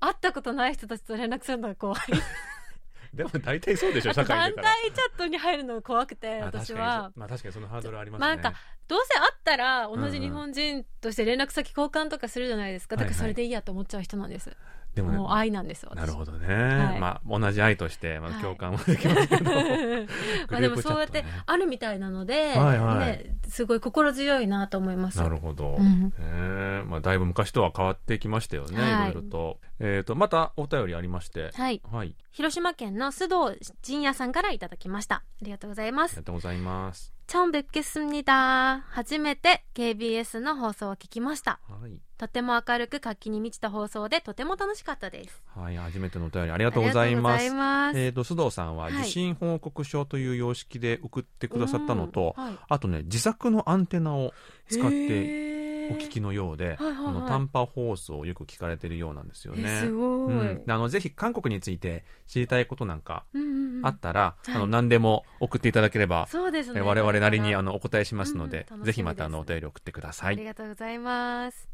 Speaker 1: 会ったことない人たちと連絡するのが怖い。
Speaker 2: でも大体そうでしょ社会
Speaker 1: 団体チャットに入るのが怖くて
Speaker 2: あ
Speaker 1: 私は。
Speaker 2: そまあ確かにそのハードルありますね。
Speaker 1: まあなんかどうせ会ったら同じ
Speaker 2: うんうん
Speaker 1: 日本人として連絡先交換とかするじゃないですか、だからそれでいいやと思っちゃう人なんです、
Speaker 2: でもね。
Speaker 1: もう愛なんです私。
Speaker 2: なるほどね、
Speaker 1: はい。
Speaker 2: まあ同じ愛として、まあ、
Speaker 1: はい。
Speaker 2: 共感もできますけど、
Speaker 1: まあでもそうやってあるみたいなので、
Speaker 2: はいはい。
Speaker 1: ね、すごい心強いなと思います。
Speaker 2: なるほど、
Speaker 1: うん。
Speaker 2: えまあ、だいぶ昔とは変わってきましたよね、
Speaker 1: はい。
Speaker 2: い、ろいろと,、えー、とまたお便りありまして。
Speaker 1: はい。
Speaker 2: はい。
Speaker 1: 広島県の須藤仁也さんからいただきました。ありがとうございます。
Speaker 2: ありがとうございます
Speaker 1: 처음뵙겠습니다初めて KBS の放送を聞きました
Speaker 2: はい、
Speaker 1: とても明るく活気に満ちた放送でとても楽しかったです
Speaker 2: はい、初めてのお便りありが
Speaker 1: あ
Speaker 2: とうございます
Speaker 1: りがとうございます
Speaker 2: えー、と須藤さんは
Speaker 1: はい
Speaker 2: 受信報告書という様式で送ってくださったのと、
Speaker 1: うんはい
Speaker 2: あとね自作のアンテナを使って
Speaker 1: へー
Speaker 2: お聞きのようで、
Speaker 1: はいはいはい。
Speaker 2: あの短波放送をよく聞かれてるようなんですよ
Speaker 1: え
Speaker 2: ね。
Speaker 1: すごい、
Speaker 2: うん、であのぜひ韓国について知りたいことなんか
Speaker 1: うんうんうん。
Speaker 2: あったら、
Speaker 1: はい。
Speaker 2: あの何でも送っていただければ、
Speaker 1: そうですね。
Speaker 2: え我々なりにあ
Speaker 1: の
Speaker 2: のお答えしますので、
Speaker 1: うんうん
Speaker 2: ぜひまたあのお便り送ってくださ
Speaker 1: あり
Speaker 2: い。
Speaker 1: がとうございます。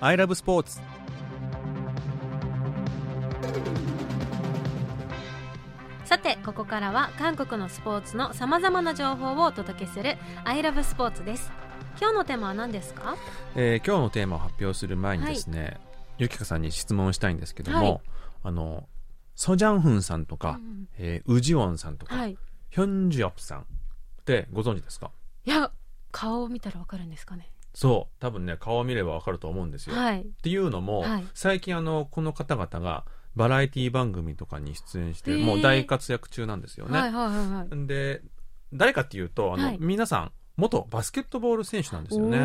Speaker 2: I love スポーツ
Speaker 1: さて、ここからは韓国のスポーツの様々な情報をお届けする I love スポーツです。今日のテーマは何ですか？
Speaker 2: えー今日のテーマを発表する前にですね、ゆきかさんに質問をしたいんですけども、
Speaker 1: はい
Speaker 2: あのソジャンフンさんとか、
Speaker 1: うん
Speaker 2: えーウジウォンさんとか、
Speaker 1: はい。
Speaker 2: ヒョンジュヨプさんってご存知ですか？
Speaker 1: いや、顔を見たらわかるんですかね？
Speaker 2: そう多分ね顔を見ればわかると思うんですよ、
Speaker 1: はい。
Speaker 2: っていうのも、
Speaker 1: はい
Speaker 2: 最近あのこの方々がバラエティ番組とかに出演してもう大活躍中なんですよね、
Speaker 1: はいはいはいはい。
Speaker 2: で誰かっていうとあの、
Speaker 1: はい。
Speaker 2: 皆さん元バスケットボール選手なんですよね、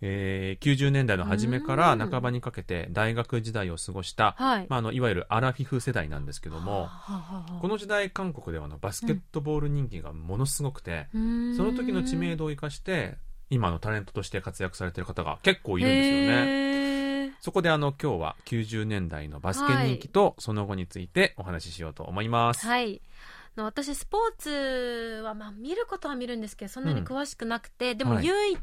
Speaker 2: えー90年代の初めから
Speaker 1: うん。
Speaker 2: 半ばにかけて大学時代を過ごした、
Speaker 1: はい。
Speaker 2: まあ、あのいわゆるアラフィフ世代なんですけども、
Speaker 1: はあは
Speaker 2: この時代韓国ではあのバスケットボール人気がものすごくて、
Speaker 1: うーん。
Speaker 2: その時の知名度を生かして今のタレントとして活躍されてる方が結構いるんですよね。そこであの今日は90年代のバスケ人気とその後についてお話ししようと思います。
Speaker 1: はい。の私スポーツはまあ見ることは見るんですけどそんなに詳しくなくて、でも
Speaker 2: はい
Speaker 1: 唯一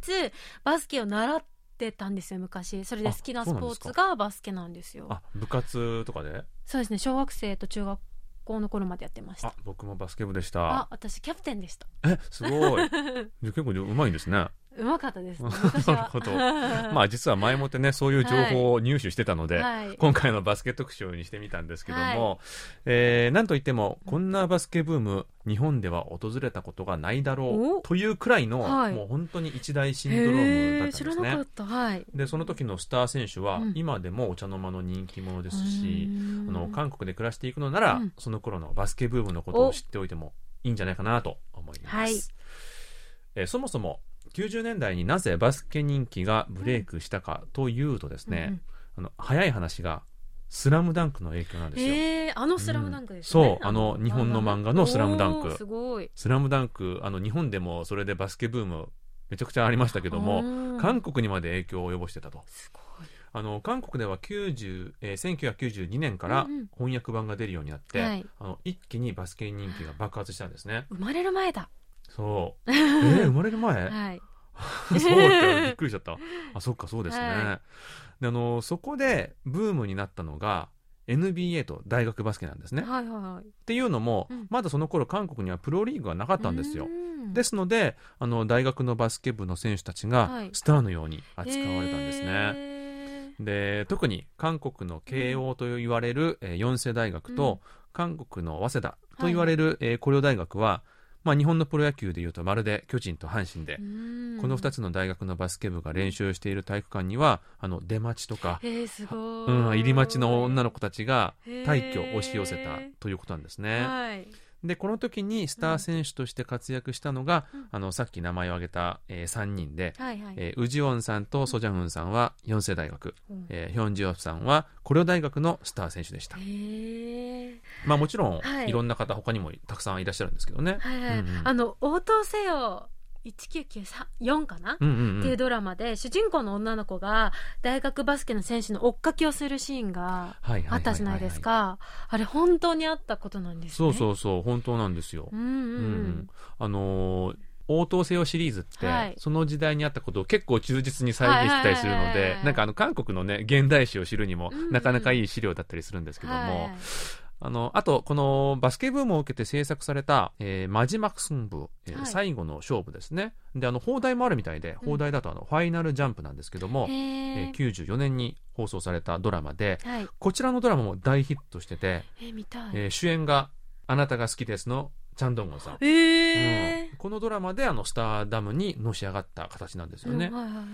Speaker 1: バスケを習ってたんですよ昔それで好きなスポーツがバスケなんですよ
Speaker 2: あ部活とかで？
Speaker 1: そうですね小学生と中学校の頃までやってました
Speaker 2: あ僕もバスケ部でし
Speaker 1: あ
Speaker 2: た。
Speaker 1: 私キャプテンでした
Speaker 2: えすごい。じゃあ結構うまいんですね。
Speaker 1: うまかったです、ね、
Speaker 2: なるほど。まあ実は前もってねそういう情報を入手してたので、
Speaker 1: はい。
Speaker 2: 今回のバスケ特集にしてみたんですけども、えーなんといってもこんなバスケブーム日本では訪れたことがないだろ
Speaker 1: お。
Speaker 2: うというくらいの、
Speaker 1: はい。
Speaker 2: もう本当に一大シンドロームだった。んですね
Speaker 1: はい。
Speaker 2: でその時のスター選手は
Speaker 1: うん。
Speaker 2: 今でもお茶の間の人気者ですし、あの韓国で暮らしていくのなら、
Speaker 1: うん。
Speaker 2: その頃のバスケブームのことを知っておいてもいいんじゃないかなと思います、
Speaker 1: はい。
Speaker 2: えーそもそも90年代になぜバスケ人気がブレイクしたかというとですね、あの早い話が「スラムダンクの影響なんですよ。
Speaker 1: へえあのスラムダンクです
Speaker 2: うん
Speaker 1: ね、
Speaker 2: そうあの日本の漫画のスラムダンク。
Speaker 1: おーすごい。
Speaker 2: スラムダンクあの日本でもそれでバスケブームめちゃくちゃありましたけども
Speaker 1: うん
Speaker 2: 韓国にまで影響を及ぼしてたと。
Speaker 1: すごい。
Speaker 2: あの韓国では90、えー1992年から
Speaker 1: うんうん。
Speaker 2: 翻訳版が出るようになって、
Speaker 1: はい。
Speaker 2: あの一気にバスケ人気が爆発したんですね。
Speaker 1: 生まれる前だ
Speaker 2: そう。えー、生まれる前？
Speaker 1: はい。
Speaker 2: そうかびっくりしちゃった。あそっかそうですね、
Speaker 1: は
Speaker 2: であのそこでブームになったのが NBA と大学バスケなんですね、
Speaker 1: はいはいはい。
Speaker 2: っていうのも、
Speaker 1: うん。
Speaker 2: まだその頃韓国にはプロリーグがなかったんですよ。
Speaker 1: うん。
Speaker 2: ですのであの大学のバスケ部の選手たち
Speaker 1: はい。
Speaker 2: がスターのように扱われたんですね、
Speaker 1: へー。
Speaker 2: で特に韓国の慶応と言われる、えー四世大学と、韓国の早稲田と言われる、えー高陵大学は、まあ、日本のプロ野球でいうとまるで巨人と阪神で、
Speaker 1: うん。
Speaker 2: この2つの大学のバスケ部が練習している体育館にはあの出待ちとか、
Speaker 1: へー
Speaker 2: うん、入り待ちの女の子たちが大挙押し寄せたということなんですね。
Speaker 1: はい
Speaker 2: でこの時にスター選手として活躍したのが、あのさっき名前を挙げた、え3人で、
Speaker 1: はいはい。
Speaker 2: えーウジオンさんとソジャンウンさんは四世大学、
Speaker 1: うん。
Speaker 2: えーヒョンジオフさんはコリョ大学のスター選手でした。まあもちろん、
Speaker 1: はい。
Speaker 2: い、ろんな方他にもたくさんいらっしゃるんですけどね、
Speaker 1: はいはい。
Speaker 2: うんうん。
Speaker 1: あの、応答せよ1994かな、
Speaker 2: うんうんうん。
Speaker 1: っていうドラマで主人公の女の子が大学バスケの選手の追っかけをするシーンがあったじゃないですか。あれ本当にあったことなんですね。
Speaker 2: そうそうそう本当なんですよ、
Speaker 1: うんうん。う
Speaker 2: うん。
Speaker 1: ん。
Speaker 2: あのー応答せよシリーズって、
Speaker 1: はい。
Speaker 2: その時代にあったことを結構忠実に再現してたりするの
Speaker 1: はいはいはいはい
Speaker 2: でなんかあの韓国のね現代史を知るにもなかなかいい資料だったりするんですけども、
Speaker 1: はいはい
Speaker 2: あのあとこのバスケブームを受けて制作された「えーマジマクスン部、えー
Speaker 1: はい。
Speaker 2: 最後の勝負」ですね。であの放題もあるみたいで放題だとあの、ファイナルジャンプなんですけども、
Speaker 1: へ
Speaker 2: えー
Speaker 1: ー
Speaker 2: 94年に放送されたドラマで
Speaker 1: はい。
Speaker 2: こちらのドラマも大ヒットしてて、
Speaker 1: え、見たい。
Speaker 2: えー主演が「あなたが好きです」のチャン・ドンゴンさん、
Speaker 1: え
Speaker 2: うん。このドラマであのスターダムにのし上がった形なんですよね、
Speaker 1: うんはいはいはい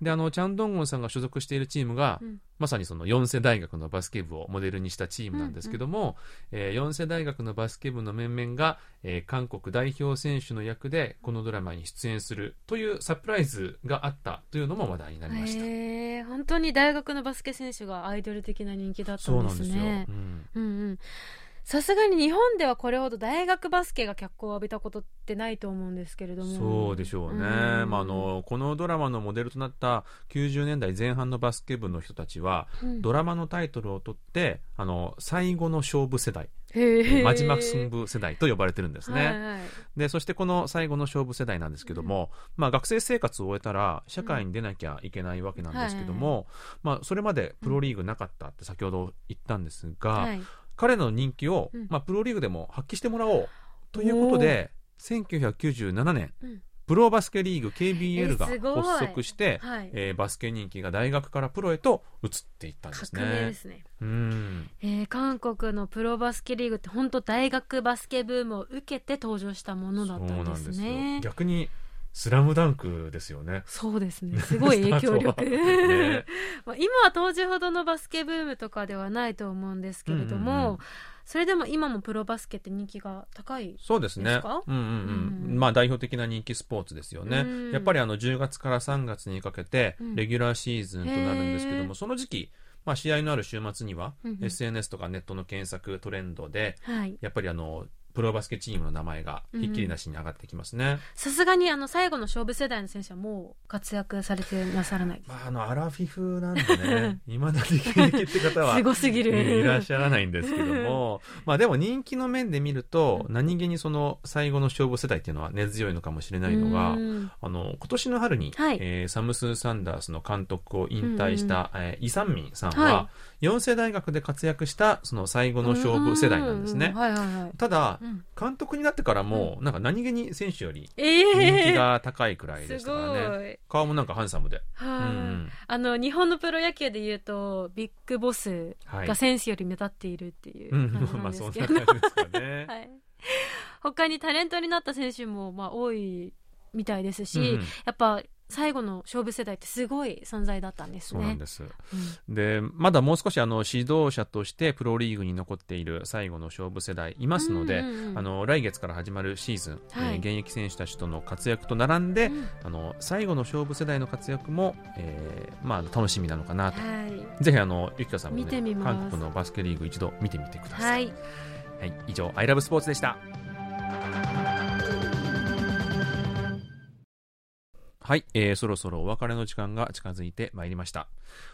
Speaker 2: であのチャン・ドンゴンさんが所属しているチームが、
Speaker 1: うん
Speaker 2: まさにその四世大学のバスケ部をモデルにしたチームなんですけども、えー四世大学のバスケ部の面々が、えー韓国代表選手の役でこのドラマに出演するというサプライズがあったというのも話題になりました。
Speaker 1: へえ本当に大学のバスケ選手がアイドル的な人気だった
Speaker 2: そうんなんですよ。
Speaker 1: ですね
Speaker 2: うん
Speaker 1: うんうんさすがに日本ではこれほど大学バスケが脚光を浴びたことってないと思うんですけれども。
Speaker 2: そうでしょうね、
Speaker 1: ん。
Speaker 2: まあ、あのこのドラマのモデルとなった90年代前半のバスケ部の人たちは、
Speaker 1: うん。
Speaker 2: ドラマのタイトルを取ってあの最後の勝負世代。マジマクスン部世代と呼ばれてるんですね、
Speaker 1: はいはい。
Speaker 2: でそしてこの最後の勝負世代なんですけども、まあ、学生生活を終えたら社会に出なきゃいけないわけなんですけども、まあ、それまでプロリーグなかったって先ほど言ったんですが、
Speaker 1: はい
Speaker 2: 彼の人気を、
Speaker 1: うん。
Speaker 2: まあ、プロリーグでも発揮してもらおうということで1997年
Speaker 1: うん。
Speaker 2: プロバスケリーグ KBL が発足して、
Speaker 1: はい。
Speaker 2: えーバスケ人気が大学からプロへと移っていったんです
Speaker 1: 革命で
Speaker 2: ね。
Speaker 1: すね。
Speaker 2: うん。
Speaker 1: えー韓国のプロバスケリーグって本当大学バスケブームを受けて登場したものだったんです
Speaker 2: そうなん
Speaker 1: ね
Speaker 2: ですよ。逆にスラムダンクですよね。
Speaker 1: そうですね。すごい影響力、
Speaker 2: ね。
Speaker 1: まあ今は当時ほどのバスケブームとかではないと思うんですけれども、
Speaker 2: うんうんうん。
Speaker 1: それでも今もプロバスケって人気が高い
Speaker 2: そうですね。
Speaker 1: ですか。
Speaker 2: うんうん。
Speaker 1: う
Speaker 2: うん。ん。まあ代表的な人気スポーツですよね。
Speaker 1: うん。
Speaker 2: やっぱりあの10月から3月にかけて
Speaker 1: うん。
Speaker 2: レギュラーシーズンとなるんですけど
Speaker 1: へー。
Speaker 2: も、その時期、まあ試合のある週末には
Speaker 1: うんうん。
Speaker 2: SNS とかネットの検索トレンドで、
Speaker 1: はい。
Speaker 2: やっぱりあの、プロバスケチームの名前がひっきりなしに上がってきますね。
Speaker 1: さすがにあの最後の勝負世代の選手はもう活躍されてなさらない
Speaker 2: まああの、アラフィフなんでね、未だに現役って方は
Speaker 1: すごすぎる、
Speaker 2: えーいらっしゃらないんですけども、まあでも人気の面で見ると、何気にその最後の勝負世代っていうのは根強いのかもしれないのが、
Speaker 1: うん。
Speaker 2: あの、今年の春に、
Speaker 1: はい。
Speaker 2: えーサムスー・サンダースの監督を引退した、えーイ・サンミンさん
Speaker 1: は
Speaker 2: は、4世大学で活躍したその最後の勝負世代なんですね。
Speaker 1: う。はいはいはい。
Speaker 2: ただ
Speaker 1: う、ん。
Speaker 2: 監督になってからも、なんか何気に選手より
Speaker 1: ええ
Speaker 2: 人気が高いくらいでし
Speaker 1: す
Speaker 2: たからね。
Speaker 1: ごい。
Speaker 2: 顔もなんかハンサムで。
Speaker 1: はい、
Speaker 2: うん
Speaker 1: あの日本のプロ野球で言うとビッグボス
Speaker 2: はい。
Speaker 1: が選手より目立っているっていう
Speaker 2: うん。
Speaker 1: 感じ
Speaker 2: まあ
Speaker 1: なんですけ
Speaker 2: そんな感
Speaker 1: ど、
Speaker 2: じですかね。
Speaker 1: はい、他にタレントになった選手もまあ多いみたいですし、
Speaker 2: うん。
Speaker 1: やっぱ最後の勝負世代ってすごい存在だったんですね。
Speaker 2: そうなんです。
Speaker 1: うん
Speaker 2: で、まだもう少しあの指導者としてプロリーグに残っている最後の勝負世代いますので、
Speaker 1: うんうんうん
Speaker 2: あの来月から始まるシーズン、
Speaker 1: はい
Speaker 2: えー現役選手たちとの活躍と並んで、
Speaker 1: うん
Speaker 2: あの最後の勝負世代の活躍も、えーまあ、楽しみなのかなと。
Speaker 1: はい
Speaker 2: ぜひあのゆきかさんも、ね、韓国のバスケリーグ一度見てみてくださ。
Speaker 1: はいい、
Speaker 2: はい、以上、アイラブスポーツでした。はい、えーそろそろお別れの時間が近づいてまいりました。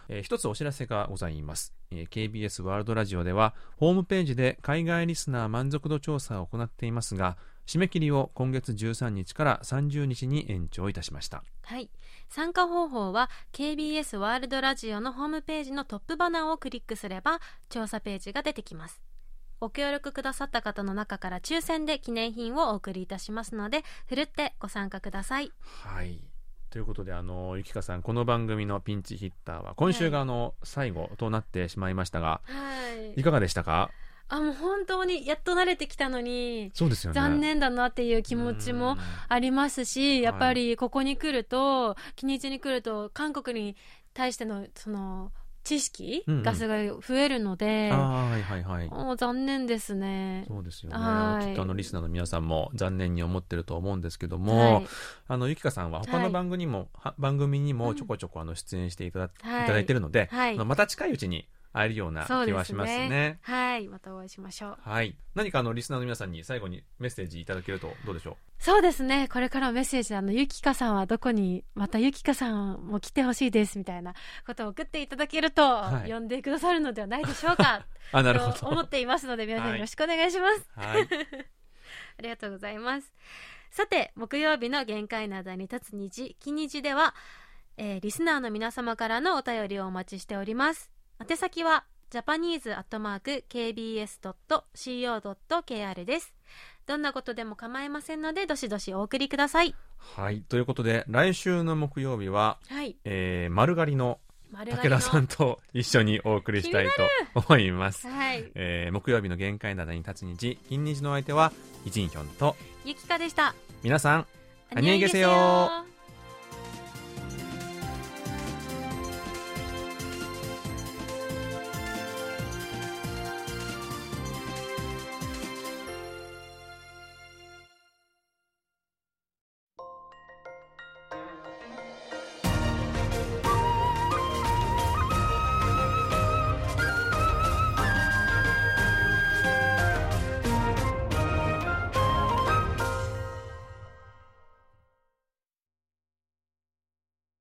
Speaker 2: えー一つお知らせがございます、えー KBS ワールドラジオでは、ホームページで海外リスナー満足度調査を行っていますが、締め切りを今月13日から30日に延長いたしました。
Speaker 1: はい、参加方法は KBS ワールドラジオのホームページのトップバナーをクリックすれば調査ページが出てきますご協力くださった方の中から抽選で記念品をお送りいたしますのでふるってご参加ください
Speaker 2: はい。ということで、あの、ゆきかさん、この番組のピンチヒッターは、今週があの、最後となってしまいましたが、
Speaker 1: はい。
Speaker 2: いかがでしたか？
Speaker 1: あもう本当にやっと慣れてきたのに
Speaker 2: そうですよね。
Speaker 1: 残念だなっていう気持ちもありますしやっぱりここに来ると、日にちに来ると韓国に対してのその知識
Speaker 2: うんうん。
Speaker 1: がすごい増えるので、
Speaker 2: ああはいはいはい。
Speaker 1: もう残念ですね。
Speaker 2: そうですよ
Speaker 1: はい。
Speaker 2: ねきっとあのリスナーの皆さんも残念に思ってると思うんですけども、
Speaker 1: はい。
Speaker 2: あのゆきかさんは他の
Speaker 1: はい
Speaker 2: 番組にも、は番組にもちょこちょこあの出演していただ,、
Speaker 1: はい。
Speaker 2: い、ただいてるので、
Speaker 1: はい。
Speaker 2: また近いうちに会えるような気はしますね。
Speaker 1: はい。またお会いしましょう。
Speaker 2: はい。何かあのリスナーの皆さんに最後にメッセージいただけるとどうでしょ
Speaker 1: そうですね。これからメッセージ、あの、ゆきかさんはどこに、またゆきかさんも来てほしいです、みたいなことを送っていただけると、
Speaker 2: はい
Speaker 1: 呼んでくださるのではないでしょうか。
Speaker 2: う。あ、なるほど。
Speaker 1: と思っていますので、皆さん
Speaker 2: はい
Speaker 1: よろしくお願いします。
Speaker 2: はい。
Speaker 1: ありがとうございます。さて、木曜日の限界などに立つ日、金日では、えーリスナーの皆様からのお便りをお待ちしております。宛先は japanese.kbs.co.kr です。どんなことでも構いませんので、どしどしお送りください。
Speaker 2: はい。ということで、来週の木曜日は、
Speaker 1: はい、
Speaker 2: えー、丸刈りの武田さんと一緒にお送りしたいと思います。
Speaker 1: はい、
Speaker 2: えー、木曜日の限界などに立つ日、金日の相手は、イジンヒョンと、
Speaker 1: ゆきかでした。
Speaker 2: 皆さん、あにげせよ